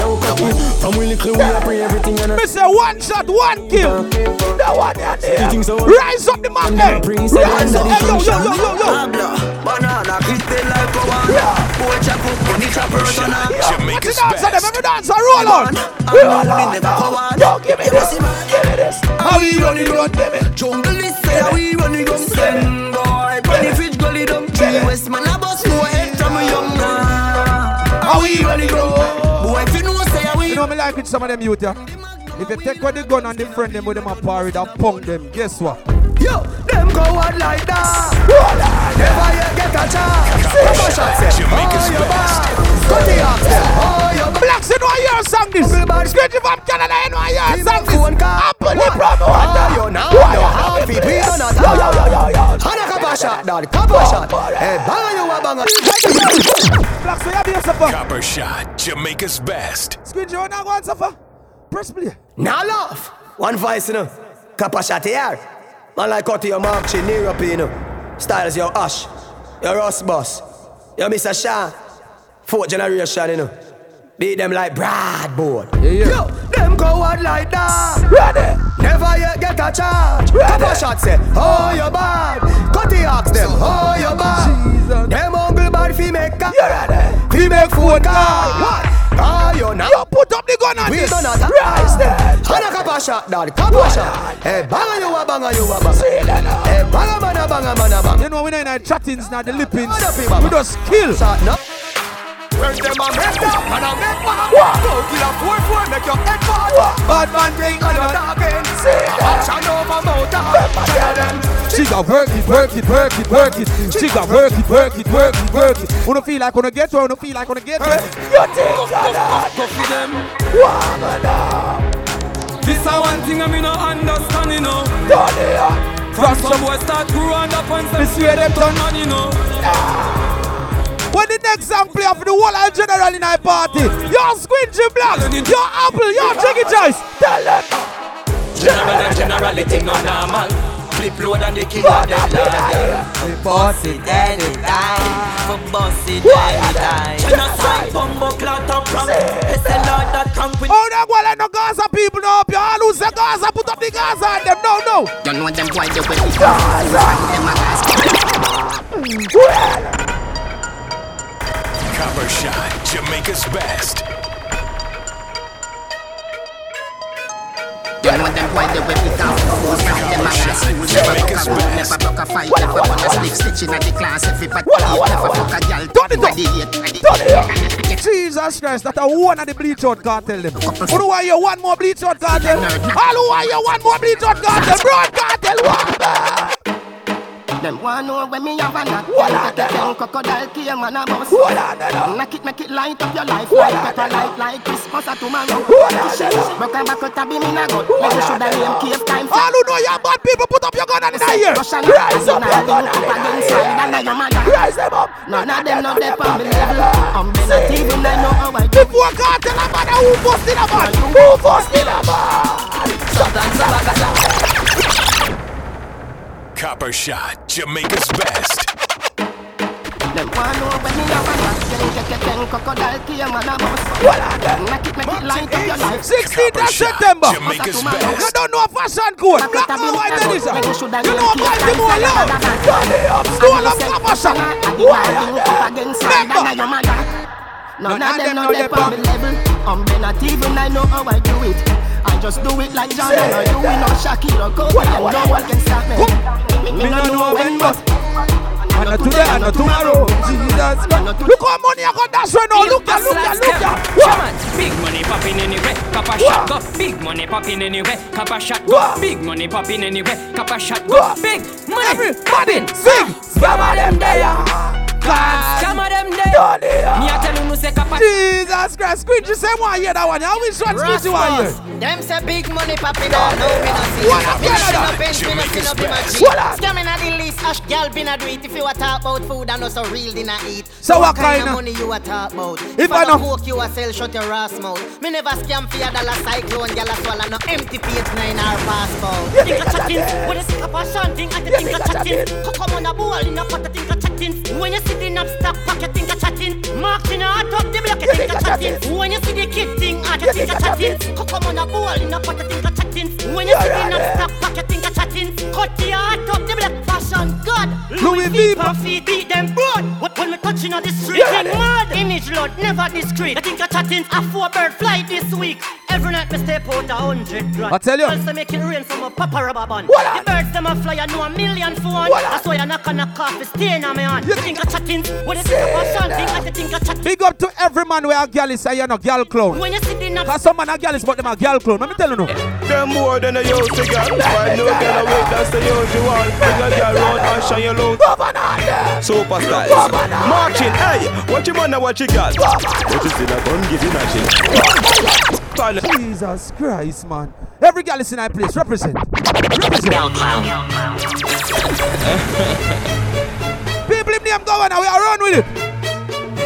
Yo, copy. From we little we a pray everything and a Me say one shot, one kill. That one there. The Rise up the man there. Rise up. Hey, yo, yo, yo, yo, yo. Banana, beat it like a one. Boy, chop up, money chop person. What's the dance of them? Every dance, roll on. Roll on. Yo, give me this. Give me this. How we run it, run, give me. Jungle is say how we run it down. Send boy, West man a bus four head from a young man. How we run. Boy, if you know say how we You know me like with some of them youth, yeah. If you take out the gun and the friend them with them a parry, that punk them, guess what? Yo, them go out like that. Shot, dad, Copper Shot. Hey, bang you a bang. Blacks, so you be yourself. Copper Shot, Jamaica's best. Scratchy, you now go and suffer. Press play. Now laugh. One voice, you know. Copper Shot here. Man like cut your mark, chin near up, you know. Styles your Ash, your Ross Boss, your Mr. Sean. Fourth generation, you know. Beat them like Brad boy. Yeah, yeah. Yo, go out like that. Ready. Never yet get a charge. Couple shots say, oh you bad. Cut the them, oh you bad. Them uncle bad fi make a. You ready? Fi make phone call. What? Oh you now. Yo, put up the gun on We this. done that. Rise there. Hana Copper Shot, dad. Copper Shot. Hey, banga you a banga you a banga. Hey, banga man a banga man a banga. You know we not in our chattings, not the lippings. What up, Baba? We just kill. Shot no. When them a make up and a make man Go kill a four four make your head fall Bad man thing. And you're talking Action over mouth Tell them She got work it, work it, work it, work it. She got work it, work it, work it, work it. Wanna feel like wanna get to, wanna feel like wanna get to. You think that? This a one thing I me no understand, you know. From some boy start growing up and This way them done. money, you know. Ah. When the next song play for the whole of general in our party, your squinty black, your apple, your jiggy choice. Tell them. General and generality no normal. Flip load and the king of them ladder. We boss it anytime. We boss it anytime. Genocide, bumbo clout up from. It's the Lord that come with. Oh, that one let no Gaza people know up. You all lose the Gaza, put up the Gaza on them. No, no. You know them boy they will be Gaza. Copper Shot, Jamaica's best. You know them boy they will be down. Most of them are ass fools. Never broke a road, never broke a fight, never won a stick stitching at the class. Everybody never fuck a girl. Turn it up. Ready yet, ready. Jesus Christ, that a one of the bleach out cartel them. Who do I hear one more bleach out cartel? All who I hear one more bleach out cartel? Broad cartel, one. Them want know when me have a knock Hold on, Take a young crocodile came and a bus Hold on, then. Knock it, make it light up your life Hold Like pepper light like Christmas or tomorrow Hold on, then. Broke a back out a beam in a gut Like you shoulda name cave time All who know you're bad people, put up your gun and in the ear. Rise up your gun and in the ear. and your mother Rise them up. None of them know they on me level I'm better even I know how I do Vybz Kartel a man, who busted a man? Who busted a man? Sometimes I'm a Copper Shot, Jamaica's best. Them want know when me a one back. Then get get ten crocodile came and a bus. Make it make it light up your life. 16th of September. Jamaica's best You don't know fashion code. Black and white Elisa. You know Baltimore love. Stone of Kabasha. None of them know they on the level. I'm not even I know how I do it. I just do it like Jordan or you, no Shakira, Kobe, and no one can stop me. Me no know when, but And not today and not tomorrow. Jesus Christ. Look how money I got that right now. Look at, look at, look at. Big money popping anywhere, a shot go. Big money popping anywhere, a shot go. Big money popping anywhere, a shot go. Big money Everybody sing. Of them there. Scam of them there. Me a tell you no say cup a Jesus Christ. Squeegee say one year that one. How which one Squeegee one year? Them say big money popping out, no me not see What up, not Canada? no bench, me not see no be my cheap. What up? Scamming at the list, ash gal been a do it. If you a talk about food and also real dinner eat. So what kind of money you a talk about? If I I know- no poke you a sell, shut your ass mouth. Me never scam for a dollar cyclone, gal a swallow no empty page nine hour passport. Think a chatting, when you see a passion thing, I think a chatting. Come on a ball in a pot, I think a chatting. When you see the knapsack pack, you think a chatting. Mark in a hot top, the block, you think a chatting. When you see the kid thing, I you think a chatting. Come on a ball in a I think a chatting. When you see the knapsack pack, you think a chatting. Cut the hot top, the black fashion god. Louis V. feet beat them broad. What when we touching on the street, mad. Image load, never discreet. I think a chatting. A four bird fly this week. Every night me step out a hundred grand. I tell you. Also make it rain from a papa rubber band. The birds them a fly, I know a million for one. That's why I knock on a coffee stain on my hand. You think a chatting? When you see a passion thing, I think a chatting. Big up to every man where a girl is say you're no girl clown. When you see the Cause some man a girl is but them a girl clown. Let me tell you no. Them more than a used to get. Why no girl away, that's the usual. Bring a girl round and shine your load. Super styles. Marching, hey, what you man and what you got? What you see that gun giving a shit. Jesus Christ, man. Every girl is in that place. Represent. Represent. People in name going now. We are run with it.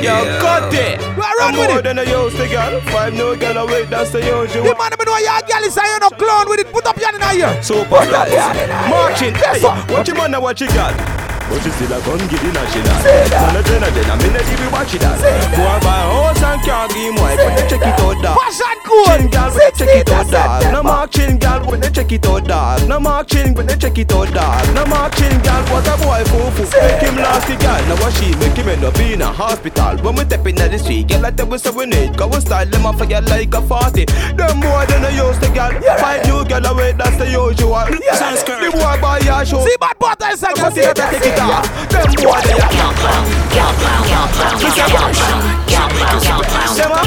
Yo, cut it. We are run I'm with more it. than a used to get. Five no girl away, that's the usual. The man me know your girl is say you no clown with it. Put up your hand in the ear. Super styles. Marching, hey, what you man and what you got? What you see that gun a shit at? Man a ten a ten, a minute if you watch it at. Boy buy a house and can't give wife, but they check it out dog. Fashion cool. Chin gal when they check it out dog. No mark chin gal when they check it out dog. No mark chin when they check it out dog. No mark chin gal what a boy foo foo. Make him last the gal. Now what she make him end up in a hospital. When we step in the street, get like that we say we need. Go and style them off get like a party. Them more than a used to gal. Five new gal away, that's the usual. The boy buy a show. See bad butter is Come on, see that I take it off. Them boy they a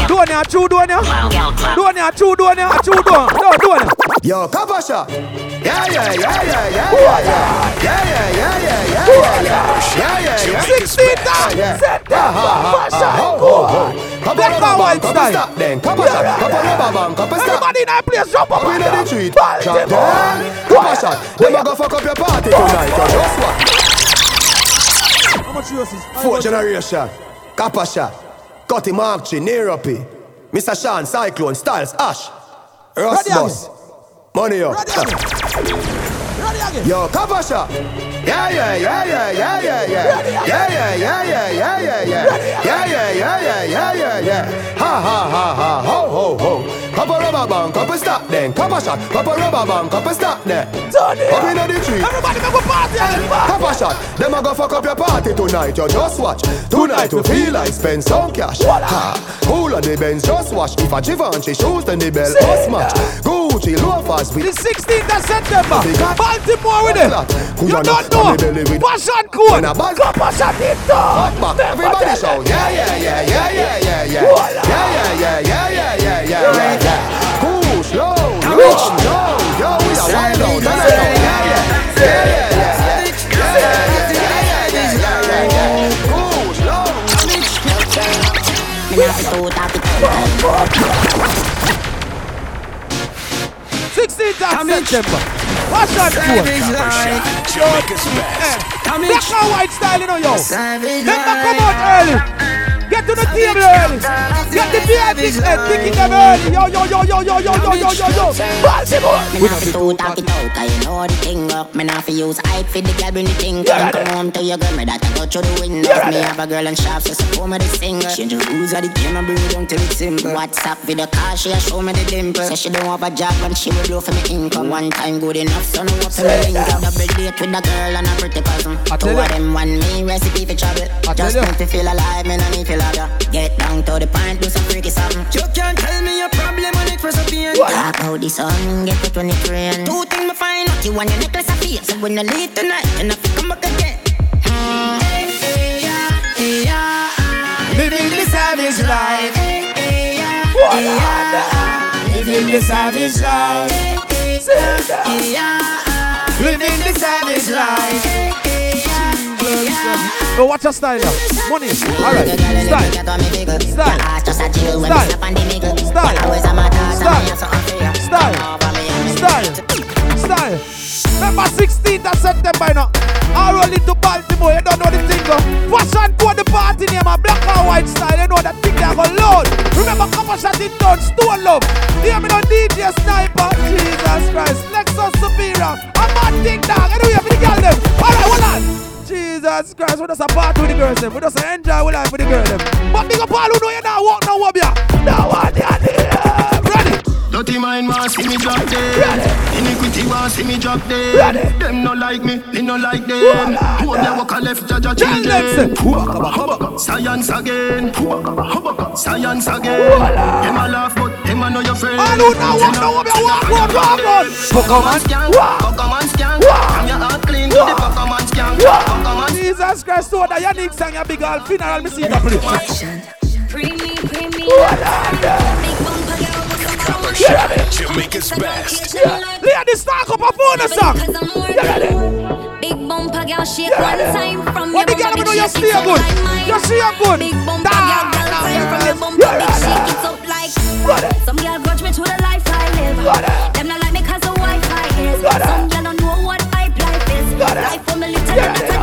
Doing ya, true doing ya. Doing ya, true doing ya, true doing. No, doing ya. Yo, Kabasha. Yeah, yeah, yeah, yeah, yeah, yeah, yeah. Yeah, yeah, yeah, yeah, yeah, yeah, yeah. Yeah, yeah, yeah. 16 down. Yeah. September. Fashion Ho, cool. ho, ho. Couple Black rubber and white band, couple style. stop then. Kabasha. Couple rubber band, couple stop. Everybody in that place, jump up and inna the. Baltimore. Drop down. Kabasha. Them a go fuck up your party tonight. Just what? How much yours is? Fourth generation. Kapasha. Cutty Mark Tree, Neropi. Mr. Sean, Cyclone, Styles, Ash. Rustbus. Money up. Yo, Kapasha. Yeah, yeah, yeah, yeah, yeah, yeah, yeah. Yeah, yeah, yeah, yeah, yeah, yeah, yeah. Yeah, yeah, yeah, yeah, yeah, yeah, yeah. Ha, ha, ha, ha, ho, ho, ho. Pop a rubber band, up a stop then. Pop a shot, pop a rubber band, up a stop then. Done. Up inna the tree. Everybody make a party. Pop a shot. Them a go fuck up your party tonight. You just watch. Tonight you feel like spend some cash. Voila. Ha. Cool on the Benz, just watch. If a Givenchy shoes, then the bell us match. Gucci loafers. The 16th of September. Baltimore with it. You don't know. Passion code. Go shot, it's down. Everybody shout. Yeah, yeah, yeah, yeah, yeah, yeah, yeah. Yeah, yeah, yeah, yeah, yeah, yeah, yeah. 在鼓楼路口，有要歪楼的人。Sixteenth of September. Watch that tour. That's how white style, you know, yo. Let me come out early. Get to the table early. Get the beer dick and dick in them early. Yo, yo, yo, yo, yo, yo, yo, yo, yo, yo. Baltimore. Me not fi talk it out, cause you know the thing up. Me not fi use hype for the girl bring the thing. Come come home to your girl, me that I go through the window. Me have a girl and shop, so support me the singer. Change the rules of the game and bring it down till it's simple. WhatsApp video call, she a show me the dimple. Say she don't have a job and she will blow for me income. One time good enough, so no up for me link up. Double date with a girl and a pretty cousin. Two of them want me recipe for trouble. Just need to feel alive, me no need to love ya. Get down to the point, do some freaky something. You can't tell me your problem when it first appear. Talk about the sun, get it when it rain. Two things me find out, you want your necklace of fear. So when I leave tonight, and if you come back again. Hey, hey, yeah, hey, yeah. Living the savage life. Hey, hey, yeah, What hey, yeah. Living the savage life. Hey, yeah. Living the savage life. Go watch your style now. Money. Alright. Style. Style. Style. Style. Style. Style. Style. Remember 16th of September, you know. I roll into Baltimore, you don't know the thing, go. Fashion code the party name, a black and white style, you know that thing they go load. Remember, Copper Shot in town, Stone Love. Hear me no DJ Sniper, Jesus Christ, Lexus Superior. I'm a thing dog, you know you for the girl them. Alright, hold on. Jesus Christ, we just a party with the girls them. We just enjoy with life with the girls them. But big up all who know you now walk now ya. Now what they there. Ready? Dirty mind want see me drop dead. Iniquity want see me drop dead. Them no like me, me no like them. Who they walk a left, judge a children. Science again. Science again. Them a laugh, but him and your friend. I don't know what no woman walk, walk, walk, walk. Pokemon scan, Pokemon scan. I'm your heart clean with Pokemon scan. Pokemon. Jesus Christ, so that your next song, big old funeral, me see you play. Bring me, bring me. Jamaica's best. Yeah. Lay the stock up a phone song. Big bumper girl shake yeah, one time from what your bum big shake it up like mine. You see her good. Big bumper girl girlfriend from your bum big shake it up like Some girl grudge me to the life I live. Them not like me cause the Wi-Fi is. Some girl don't know what hype life is Life for me little and that's the nicest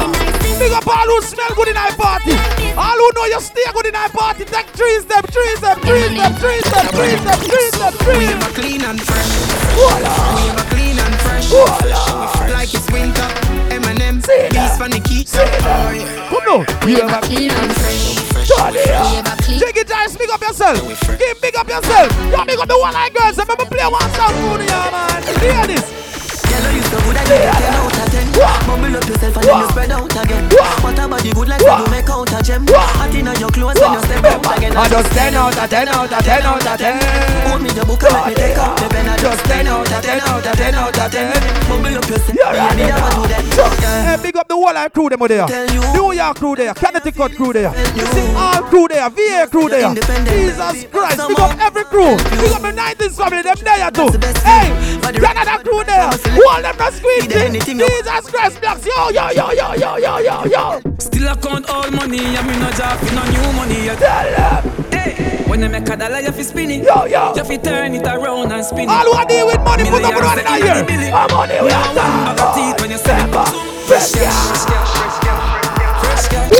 Big up all who smell good in our party. All who know you stay good in our party. Take trees them, trees them, trees them, trees them, trees them, trees them, trees them. clean and fresh. We ever clean and fresh. Like it's winter. Eminem, beast from the key. Oh, yeah. Come now. We ever clean and fresh. Take it, Giants, big up yourself. Give big up yourself. You big up the one like girls. Remember, play one song for you, man. Hear this. Yellow, you so good, I give you 10 out of 10. Bubble up yourself and then you spread out again. What about the good like when you make out a gem? Hot in your clothes when you step out again. I just 10 out of 10 out of 10 out of 10. Hold me the book and let me take out the pen. I just 10 out of 10 out of 10 out of 10. Bubble up yourself, baby, never do that. Hey, big up the whole crew them over there. New York crew there, Connecticut crew there. You see all crew there, VA crew there. Jesus Christ, big up every crew. Big up the 19th family, them there too. Hey, Canada crew there. All them not squeezing. Jesus Christ, blacks, yo, yo, yo, yo, yo, yo, yo, yo. Still I count all money, I mean no job, no new money yet. Hey, when I make a dollar, you fi spin it. Yo, yo. You fi turn it around and spin it. All who deal with money, put up money in here. I'm on we are I got teeth when you see me. Fresh cash, fresh cash, fresh cash.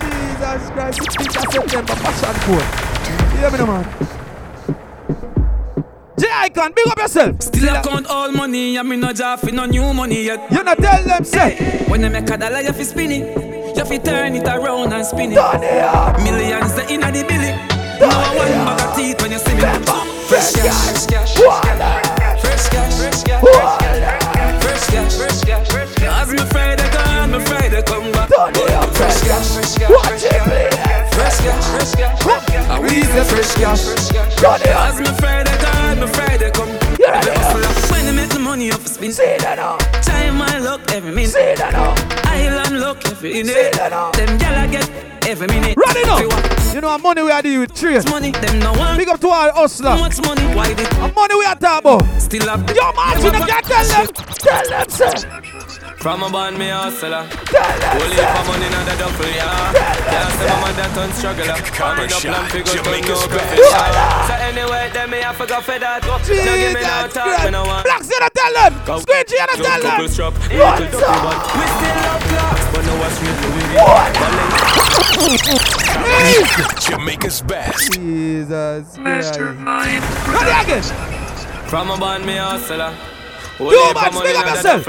Jesus Christ, 16th of September, fashion code. Hear me man. J-Icon, big up yourself. Still I count all money, I mean no job, fi no new money yet. You not tell them, say. Hey, when I make a dollar, you fi spin it. You fi turn it around and spin it. Turn it up. Millions the inna the billy. No one bag of teeth when you see me. Fresh cash, fresh cash, fresh cash, fresh cash, fresh cash, fresh cash, fresh cash, fresh cash. As me Friday gone, me Friday come back. Fresh cash, fresh cash, fresh cash, fresh cash, fresh cash, fresh cash. And we say fresh cash. As me Friday gone, me Friday come. When I make the money off spin, say that now. Time my luck every minute. Say that now. Island luck every minute. Say that now. Them gyal I get every minute. Run it up. You know, how money we are dealing with trade. Money, them no one. Big up to all hustler. Much money, why did? How money we are talking about. Still up. Yo, man, you don't tell them. Tell them, sir. From a band, me hustler. Tell Only for money, not a duffel, yeah. Can't say my mother turn struggler. Coming up, plan figure to no profession. So anyway, then me have to go for that. Don't give me no time, me no want. Blacks, you don't tell them. them. Squidgy and tell them. Strap, little. We still love clocks, but no what's real with it. Jamaica's best. Jesus Mastermind. Ready again. From a band, me hustler. You man, speak up yourself.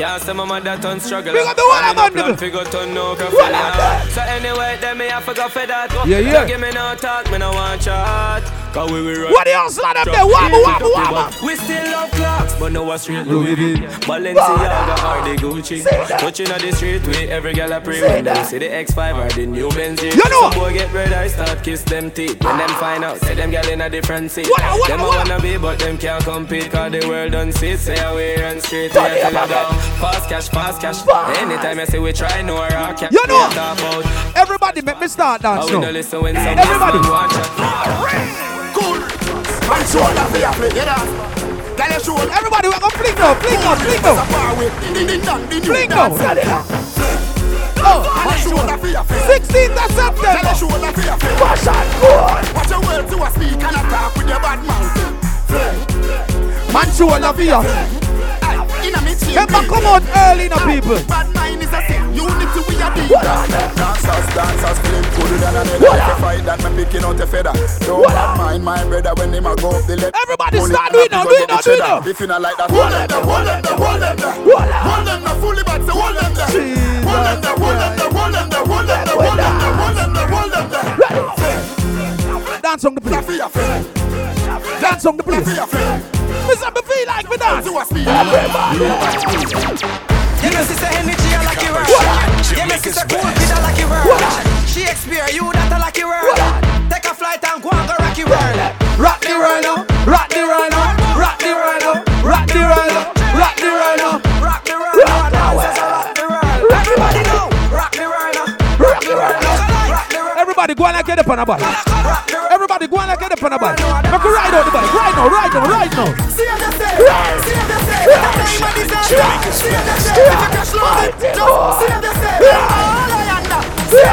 Can't say my mother turn struggle. Big up the one I'm man, Figure turn no graffiti. So anyway, then me have to go for that. Yeah, yeah. Don't give me no talk, me no want chat. Cause we will run. What the hell slap them there? Wabba, wabba, wabba. We still love clocks, but no what's real Louis V. Balenciaga or the Gucci. Touching on the street with every gal I pray when them see the X5 or the new Benz. You know. Some boy get red I start kiss them teeth. When them find out, say them gal in a different seat. What, what, them what? Wanna be, but them can't compete. Cause the world done see Say away and straight. I tell you. Fast cash, fast. Anytime I say we try, no rock. You know. we talk about. Everybody make me start I dance will now. not listen when some Everybody. man want chat. Man, shoulder for your plate, you know. Girl, you shoulder. Everybody, we're gonna fling now, fling now, fling now. Ding, ding, dong, ding, Fling now. Oh, Man, shoulder for your 16th of September. shoulder for your plate. Wash and good. Watch your words to a speak and a talk with your bad mouth. Man, shoulder for you. Inna me chain. Remember, come out early now, people. Bad mind is a sin. Unity we are deep. Dancers, dancers, feeling cooler than a nigga. If you fight that, me picking out a feather. Don't bad mind my brother when him a go up the left. Everybody Pull start and doing a now, pick do up it now, the do now. If you not like that, hold them there, hold them hold them there. Hold them there, fully back, so hold them there. Hold them there, hold them there, hold them there, hold them there, hold them there, hold them there, hold them. Dance on the place. For your friend, Dance on the place. Your. Listen, me feel like me dance. A. You know, sister energy, I like you rush. You know, sister cool kid, I like you rush. Shakespeare, you that I like you world. Take a flight and go and go rock you world. Rock the rhino, rock the rhino, rock the rhino, rock the rhino, go and like get up on a bike. Everybody go and like get up on a bike. Make we ride on the bike. Right now, right now, right now. You.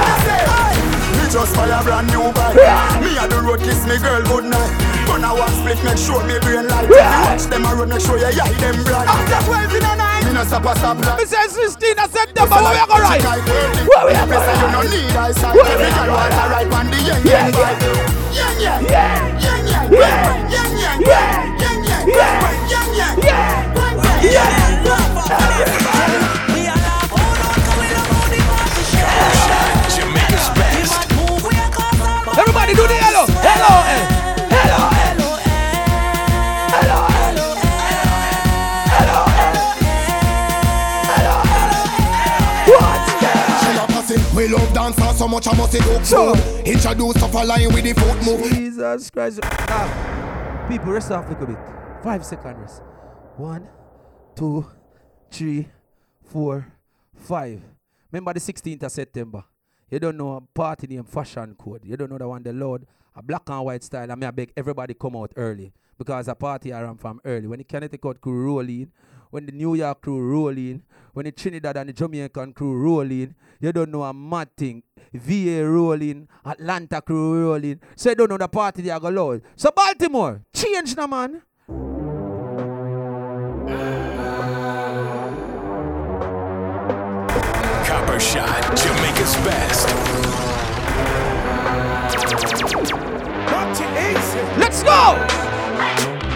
Me just buy a brand new bike. Me a the road kiss me girl good night. Gonna walk split, make sure me brain light. You watch them a road, make sure you eye them bright. After 12 in the night, me no stop a. Me say 16 of September, where we go ride? Where we are going? You no need eyesight. Every girl want a ride on the yang bike. Yang yang, yang yang, yang yang, yang so much I must look So-. Introduce stuff line with the foot move. Jesus Christ. People, rest off a little bit. Five seconds rest. One, two, three, four, five. Remember the 16th of September. You don't know a party name fashion code. You don't know the one the Lord, a black and white style. I mean, I beg everybody come out early because a party I ran from early. When the Connecticut crew roll in, when the New York crew roll in, when the Trinidad and the Jamaican crew roll in, you don't know a mad thing. VA rolling, Atlanta crew rolling. So you don't know the party they are going loud. So Baltimore, change now, man. Copper Shot, Jamaica's best. Let's go!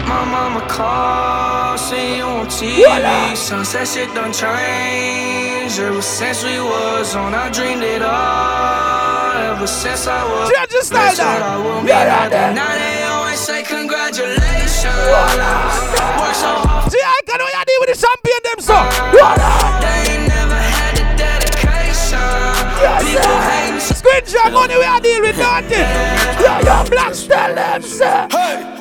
My mama called, see you on Voila. TV. Sunset shit done changed. Ever since we was on, I dreamed it all. Ever since I was style blessed. I will be Yeah, yeah, yeah. Now they always say congratulations. Work so hard. See, I can know deal with the champion them, so. They ain't never had the dedication. People hating. Screenshot money we are deal with nothing. Yeah, yeah, black tell them, sir.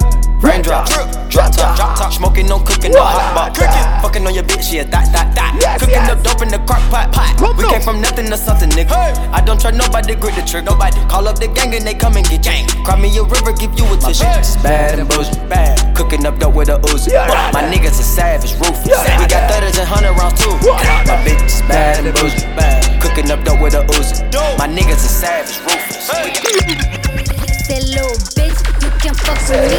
Raindrops, drop top, drop top, smoking, no cooking, no hot pot. Cooking, fucking on your bitch, yeah, that, that, that. Yes, cooking yes. up dope in the crock pot, pot. we came from nothing to something, nigga. I don't trust nobody, grip the trick, nobody. Call up the gang and they come and get gang. Cry me a river, give you a tissue. Bad and bullshit, bad. Cooking up dope with a Uzi. My niggas are savage, ruthless. We got thudders and hundred rounds too. My bitch is bad and bullshit, bad. Cooking up dope with a Uzi. My niggas are savage, ruthless. Say little bitch, you can fuck with me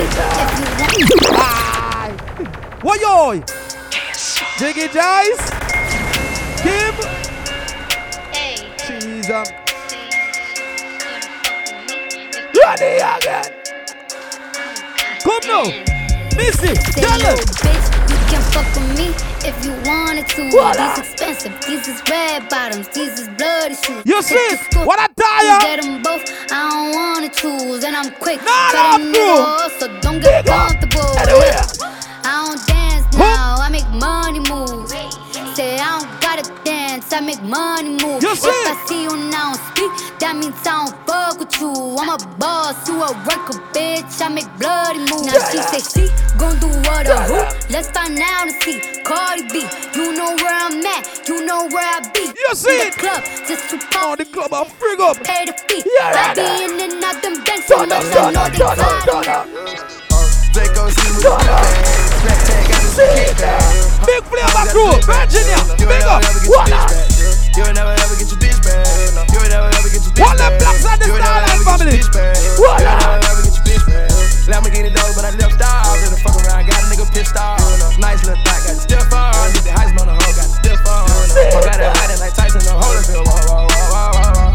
if you want. What yo? Jiggy Jice. Kim. Cheese up. Um, Ready again. Come now. Missy, tell us. bitch, you can fuck with me if you wanted to. Voila. These expensive, these is red bottoms, these is bloody shoes. You see? What I tell you ya? Get them both, I don't wanna choose, and I'm quick. Nah, cut nah, a nigga so don't get Big comfortable. Anyway. I don't dance now, I make money move. Dance, I make money move. You if? I see you now speak, that means I don't fuck with you. I'm a boss, you a worker, bitch. I make bloody moves. Now she say she gon' do what or who? Let's find out and see. Cardi B, you know where I'm at, you know where I be. You see? In the club, just to pop. Oh, the club I'm frig up. Pay the fee. Yeah, I be in and out them banks so Turn much up, I know they turn up, tired turn of up. me. See me with the bag. Black tag got back. Big flavor crew, Virginia. Big up. never ever get your What up? You ain't never ever get your bitch back. You ain't never ever get your bitch All back. on the You ain't never Starlight ever get your family. bitch back. You What never ever get your bitch back. Lamborghini dope, but I left off. Did a fuck around, got a nigga pissed off. Nice little thought, got the stiff on. Did the heist on the hoe, got the stiff on. Fuck out that riding like Tyson, the. Whoa, whoa, whoa, whoa, whoa, whoa. A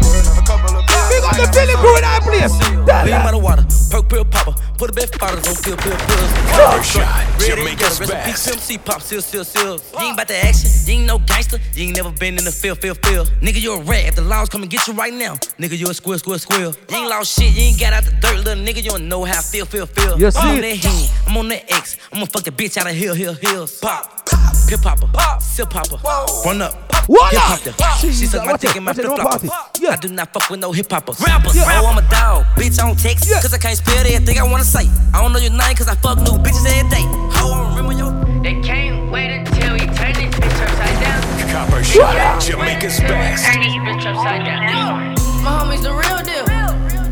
the Philly crew in that place. Lean by the water, perk pill popper. Put a bit bottles on pill, pill, pills. Barbershop, Red Jamaica's together, recipe, best. pimp, C pop, seal, seal, seal. You ain't about the action, you ain't no gangster. You ain't never been in the field, field, field. Nigga, you a rat. If the laws come and get you right now, nigga, you a squill, squill, squill. You ain't lost shit, you ain't got out the dirt, little nigga. You don't know how I feel, feel, feel. You I'm see on it? that hen, I'm on that X. I'm gonna fuck a bitch out of hill, hill, hills. Pop, pip popper, pop, sip popper, run up. What Hip up? hop them. She Jesus, suck my watch dick it, and my watch it, flip no flopper. party. Yeah. I do not fuck with no hip hoppers. Rappers, Yeah. oh, I'm a dog. Bitch, I don't text. Cause I can't spell everything I wanna say. I don't know your name cause I fuck new bitches every day. How I remember your. They can't wait until we turn this bitch upside down. Copper Shot, Jamaica's best. Turn this bitch upside down. My homies the real deal.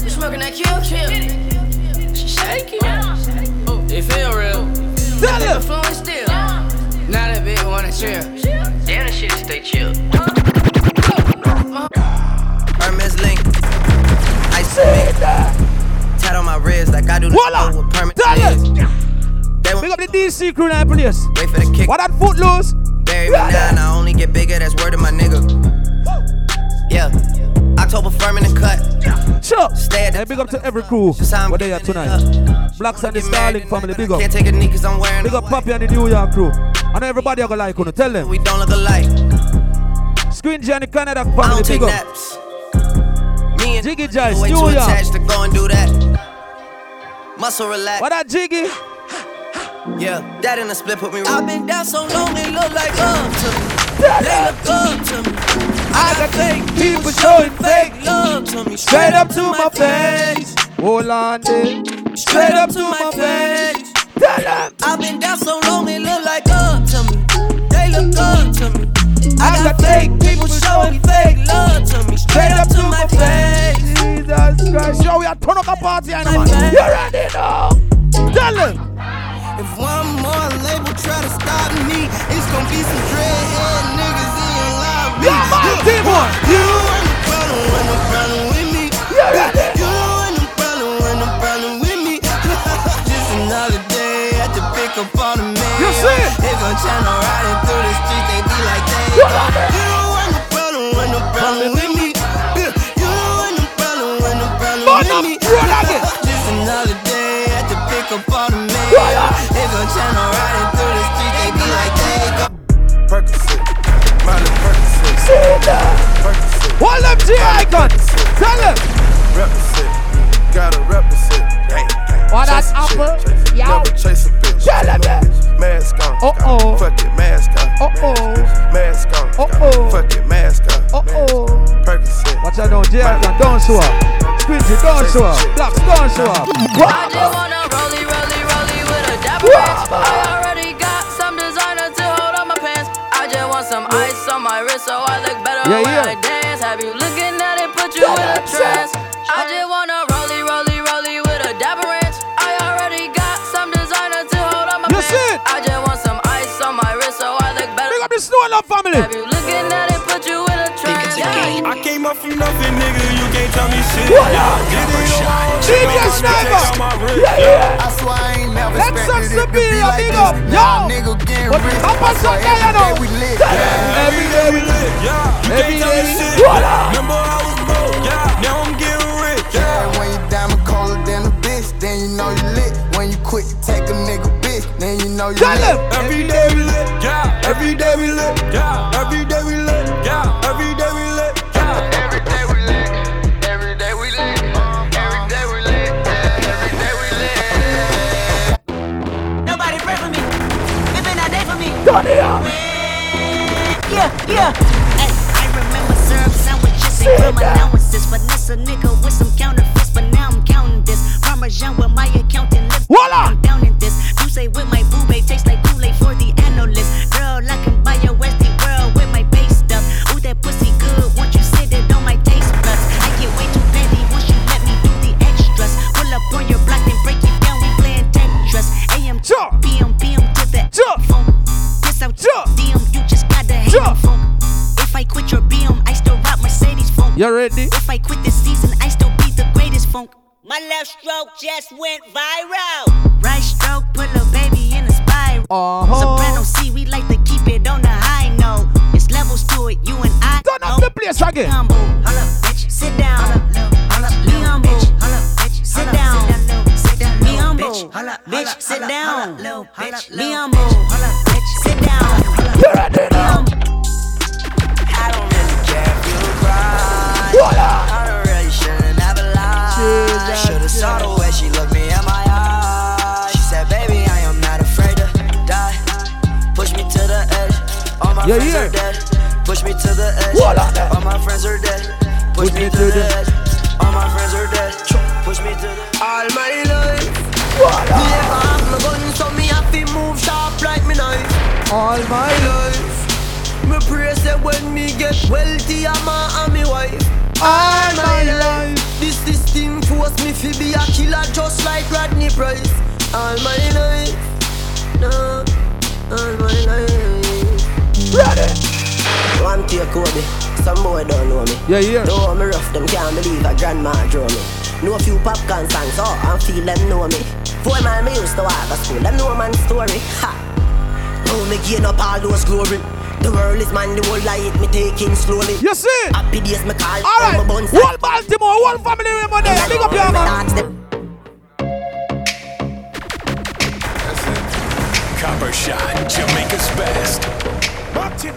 You smoking that kill kill. She shaking. Oh, they feel real. Tell They them. flowing still. Now that bitch wanna chill. Damn, the shit stay chill. Tat on my like I do not Voila. know what permit is. us. Big up the DC crew that place. wait for the kick. What that footloose? Bury me now and I only get bigger. That's word of my nigga. Yeah. October firm in the cut. Sure. Stay at the big up to every crew. What they are tonight. Blacks and the Starling family, big up. Can't take a knee cause I'm wearing Big up Papi and the New York crew. I know everybody are gonna like you. Tell them. We don't look alike. Screen and the Canada family, big up. naps. Me and Jiggy Jice, way New too attached to go and do that. Muscle relax. What that Jiggy? Yeah, that in a split put me right. I've been down so long, they look like love to me. They look good to me. I got fake people showing fake love to me. Straight up to my face. Hold on, there. Straight up to my face. Tell them. I've been down so long, they look like love to me. They look good to me. I got fake people showing fake love to me. Straight up to my face. Jesus Christ. Yo, we are turn up a party, man. You ready now? Tell them. If one more label try to stop me, it's gonna be some dreadhead niggas in your lobby. Yeah, man, T-Boy. You ain't the when the problem at the pick up all the mail. You see it? They gon' channel riding through the streets, they be like, they. You ain't the problem when the problem with me. You ain't the problem when the problem with me. run. Just another day at the pick up all the mail. They gon' channel riding through the streets, they be like, they go. Percocet, Miley Percocet. Percocet. Hold them G icons. Tell them. Represent, gotta represent. Gang, gang. That Chase a apple? chase- Yo. Never chase a bitch. Tell them that. Mask on. Uh-oh. Fuck it, mask on. Uh-oh. Mask on. Uh-oh. Fuck it, mask on. Uh-oh. Percocet. Watch out now, J icon. Don't show up. Squinty, don't show up. Blacks, don't show up. I just wanna rollie, rollie, rollie with a dapper ranch. I already got some designer to hold on my pants. I just want some ice on my wrist so I look better Yeah, when yeah. I dance. Have you looking at it, put you in a trance. I just wanna rollie, rollie, rollie DJ Sniper! Yeah, yeah! That's such a big amigo! Yo! But up on Sunday, I know! Every day we live! Every day we live! Remember I was broke, yeah! Now I'm getting rich, yeah! When you diamond colder than a bitch, then you know you lit. When you quit, you take a nigga bitch, then you know you lit. Every day we lit, yeah! Every day we lit, yeah! Every day we lit, yeah! Every day we lit, a day for me. Turn it up. Yeah, yeah. Hey, I remember syrup sandwiches and grim allowances. Vanessa nigga with some counterfeits, but now I'm counting this. Parmesan with my accountant. Live Voila. I'm down in this. You say with my boo babe You ready? If I quit this season, I still be the greatest funk. My left stroke just went viral. Right stroke put a baby in a spiral. Uh-huh. Soprano C, we like to keep it on the high note. It's levels to it, you and I. Turn up the place again. Humble. Hold up, bitch. Sit down. Be humble. Hold up, bitch. Sit down. Be humble. Bitch, sit down. Be humble. Sit down. You ready wealthy, I'm a and me wife. All my life. This this thing force me fi be a killer just like Rodney Price. All my life, no, all my life. Ready. One take Kobe, some boy don't know me. Yeah, yeah. Though me rough, them can't believe a grandma draw me. Know a few popcorn songs, oh, and feel them know me. Four man me used to walk to school, them know man story. Ha! Now me gain up all those glory. The world is mine, the whole light me taking slowly. You see? Happy days me call. All right. my buns Whole Baltimore, whole family member there. Big up your man. Copper Shot, Jamaica's best. Martin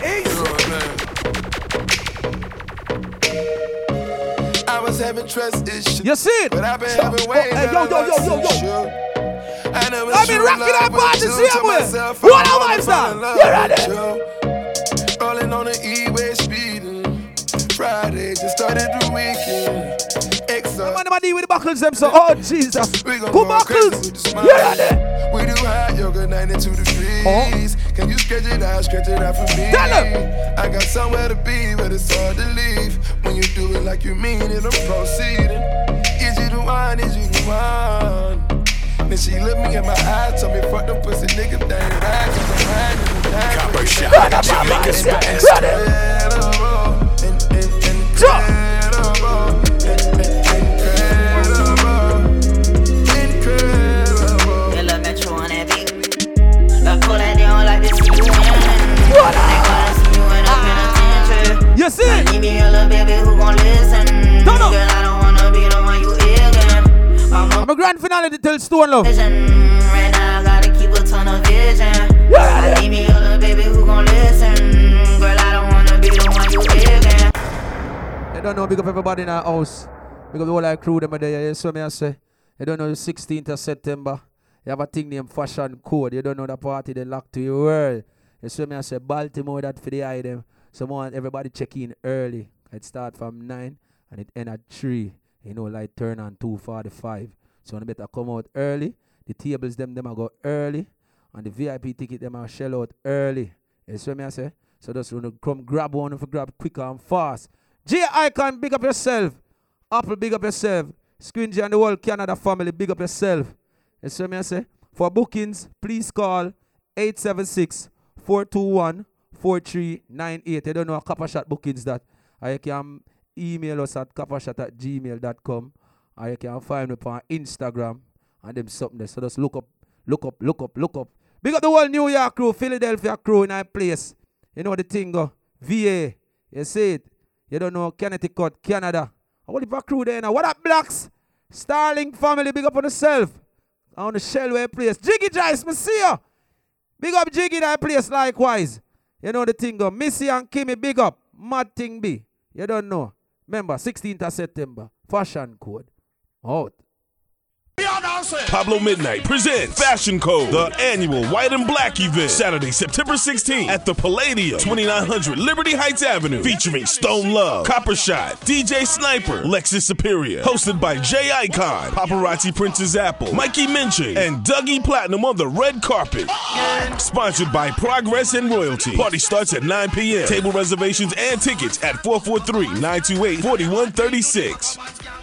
I was having trust issues. You see it? But I've been So- having oh, way hey, yo, yo, yo, yo, yo. yo. I never I mean, rocking that party, see him with. What a lifestyle. You ready? Man, I'm deal with the buckles them so. Oh Jesus. We gon' Good go crazy buckles. with the smile. You ready? We do hot yoga 92 degrees. Oh. Can you stretch it out, stretch it out for me? Tell 'em. I got somewhere to be, but it's hard to leave. When you do it like you mean it, I'm proceeding. Is you the one? Is you the one? Then she looked me in my eyes, told me fuck them pussy niggas, they ain't right, 'cause I'm riding in the night. Copper Shot, Jamaica's best. Incredible, I'm a grand finale to tell Stone Love. Right now I gotta keep a ton of vision. I need me a baby who gon' listen. Girl, I don't wanna be the one you ignorant. I don't know, big up everybody in our house. Big up the whole like crew them there. You see me I say. You don't know the 16th of September. You have a thing named Fashion Code. You don't know the party they lock to your world. You see me I say Baltimore that for the item. So want everybody check in early. It start from 9 and it end at 3. You know, like turn on 245. So you better come out early. The tables them them a go early. And the VIP ticket them a shell out early. You see me I say? So just wanna come grab one if you grab quicker and fast. J Icon, big up yourself. Apple, big up yourself. Screen J and the whole Canada family, big up yourself. You see me I say? For bookings, please call 876 421 4398. You don't know a copper shot bookings that. I can email us at coppershot at gmail.com. Or you can find me on Instagram and them something there. So just look up, look up, look up, look up. Big up the whole New York crew, Philadelphia crew in our place. You know the thing uh, go. VA. You see it. You don't know Connecticut, Canada. What if a crew there now? What up, blacks? Starling family, big up on yourself. On the Shellway place. Jiggy Jice, me see you. Big up Jiggy that place likewise. You know the thing go. Missy and Kimmy, big up. Mad thing be. You don't know. Remember, 16th of September. Fashion code. Out. Pablo Midnight presents Fashion Code, the annual white and black event, Saturday, September 16th at the Palladium, 2900 Liberty Heights Avenue, featuring Stone Love, Copper Shot, DJ Sniper, Lexus Superior, hosted by Jay Icon, Paparazzi Princess Apple, Mikey Minchin, and Dougie Platinum on the red carpet. Sponsored by Progress and Royalty. Party starts at 9 p.m. Table reservations and tickets at 443 928 4136.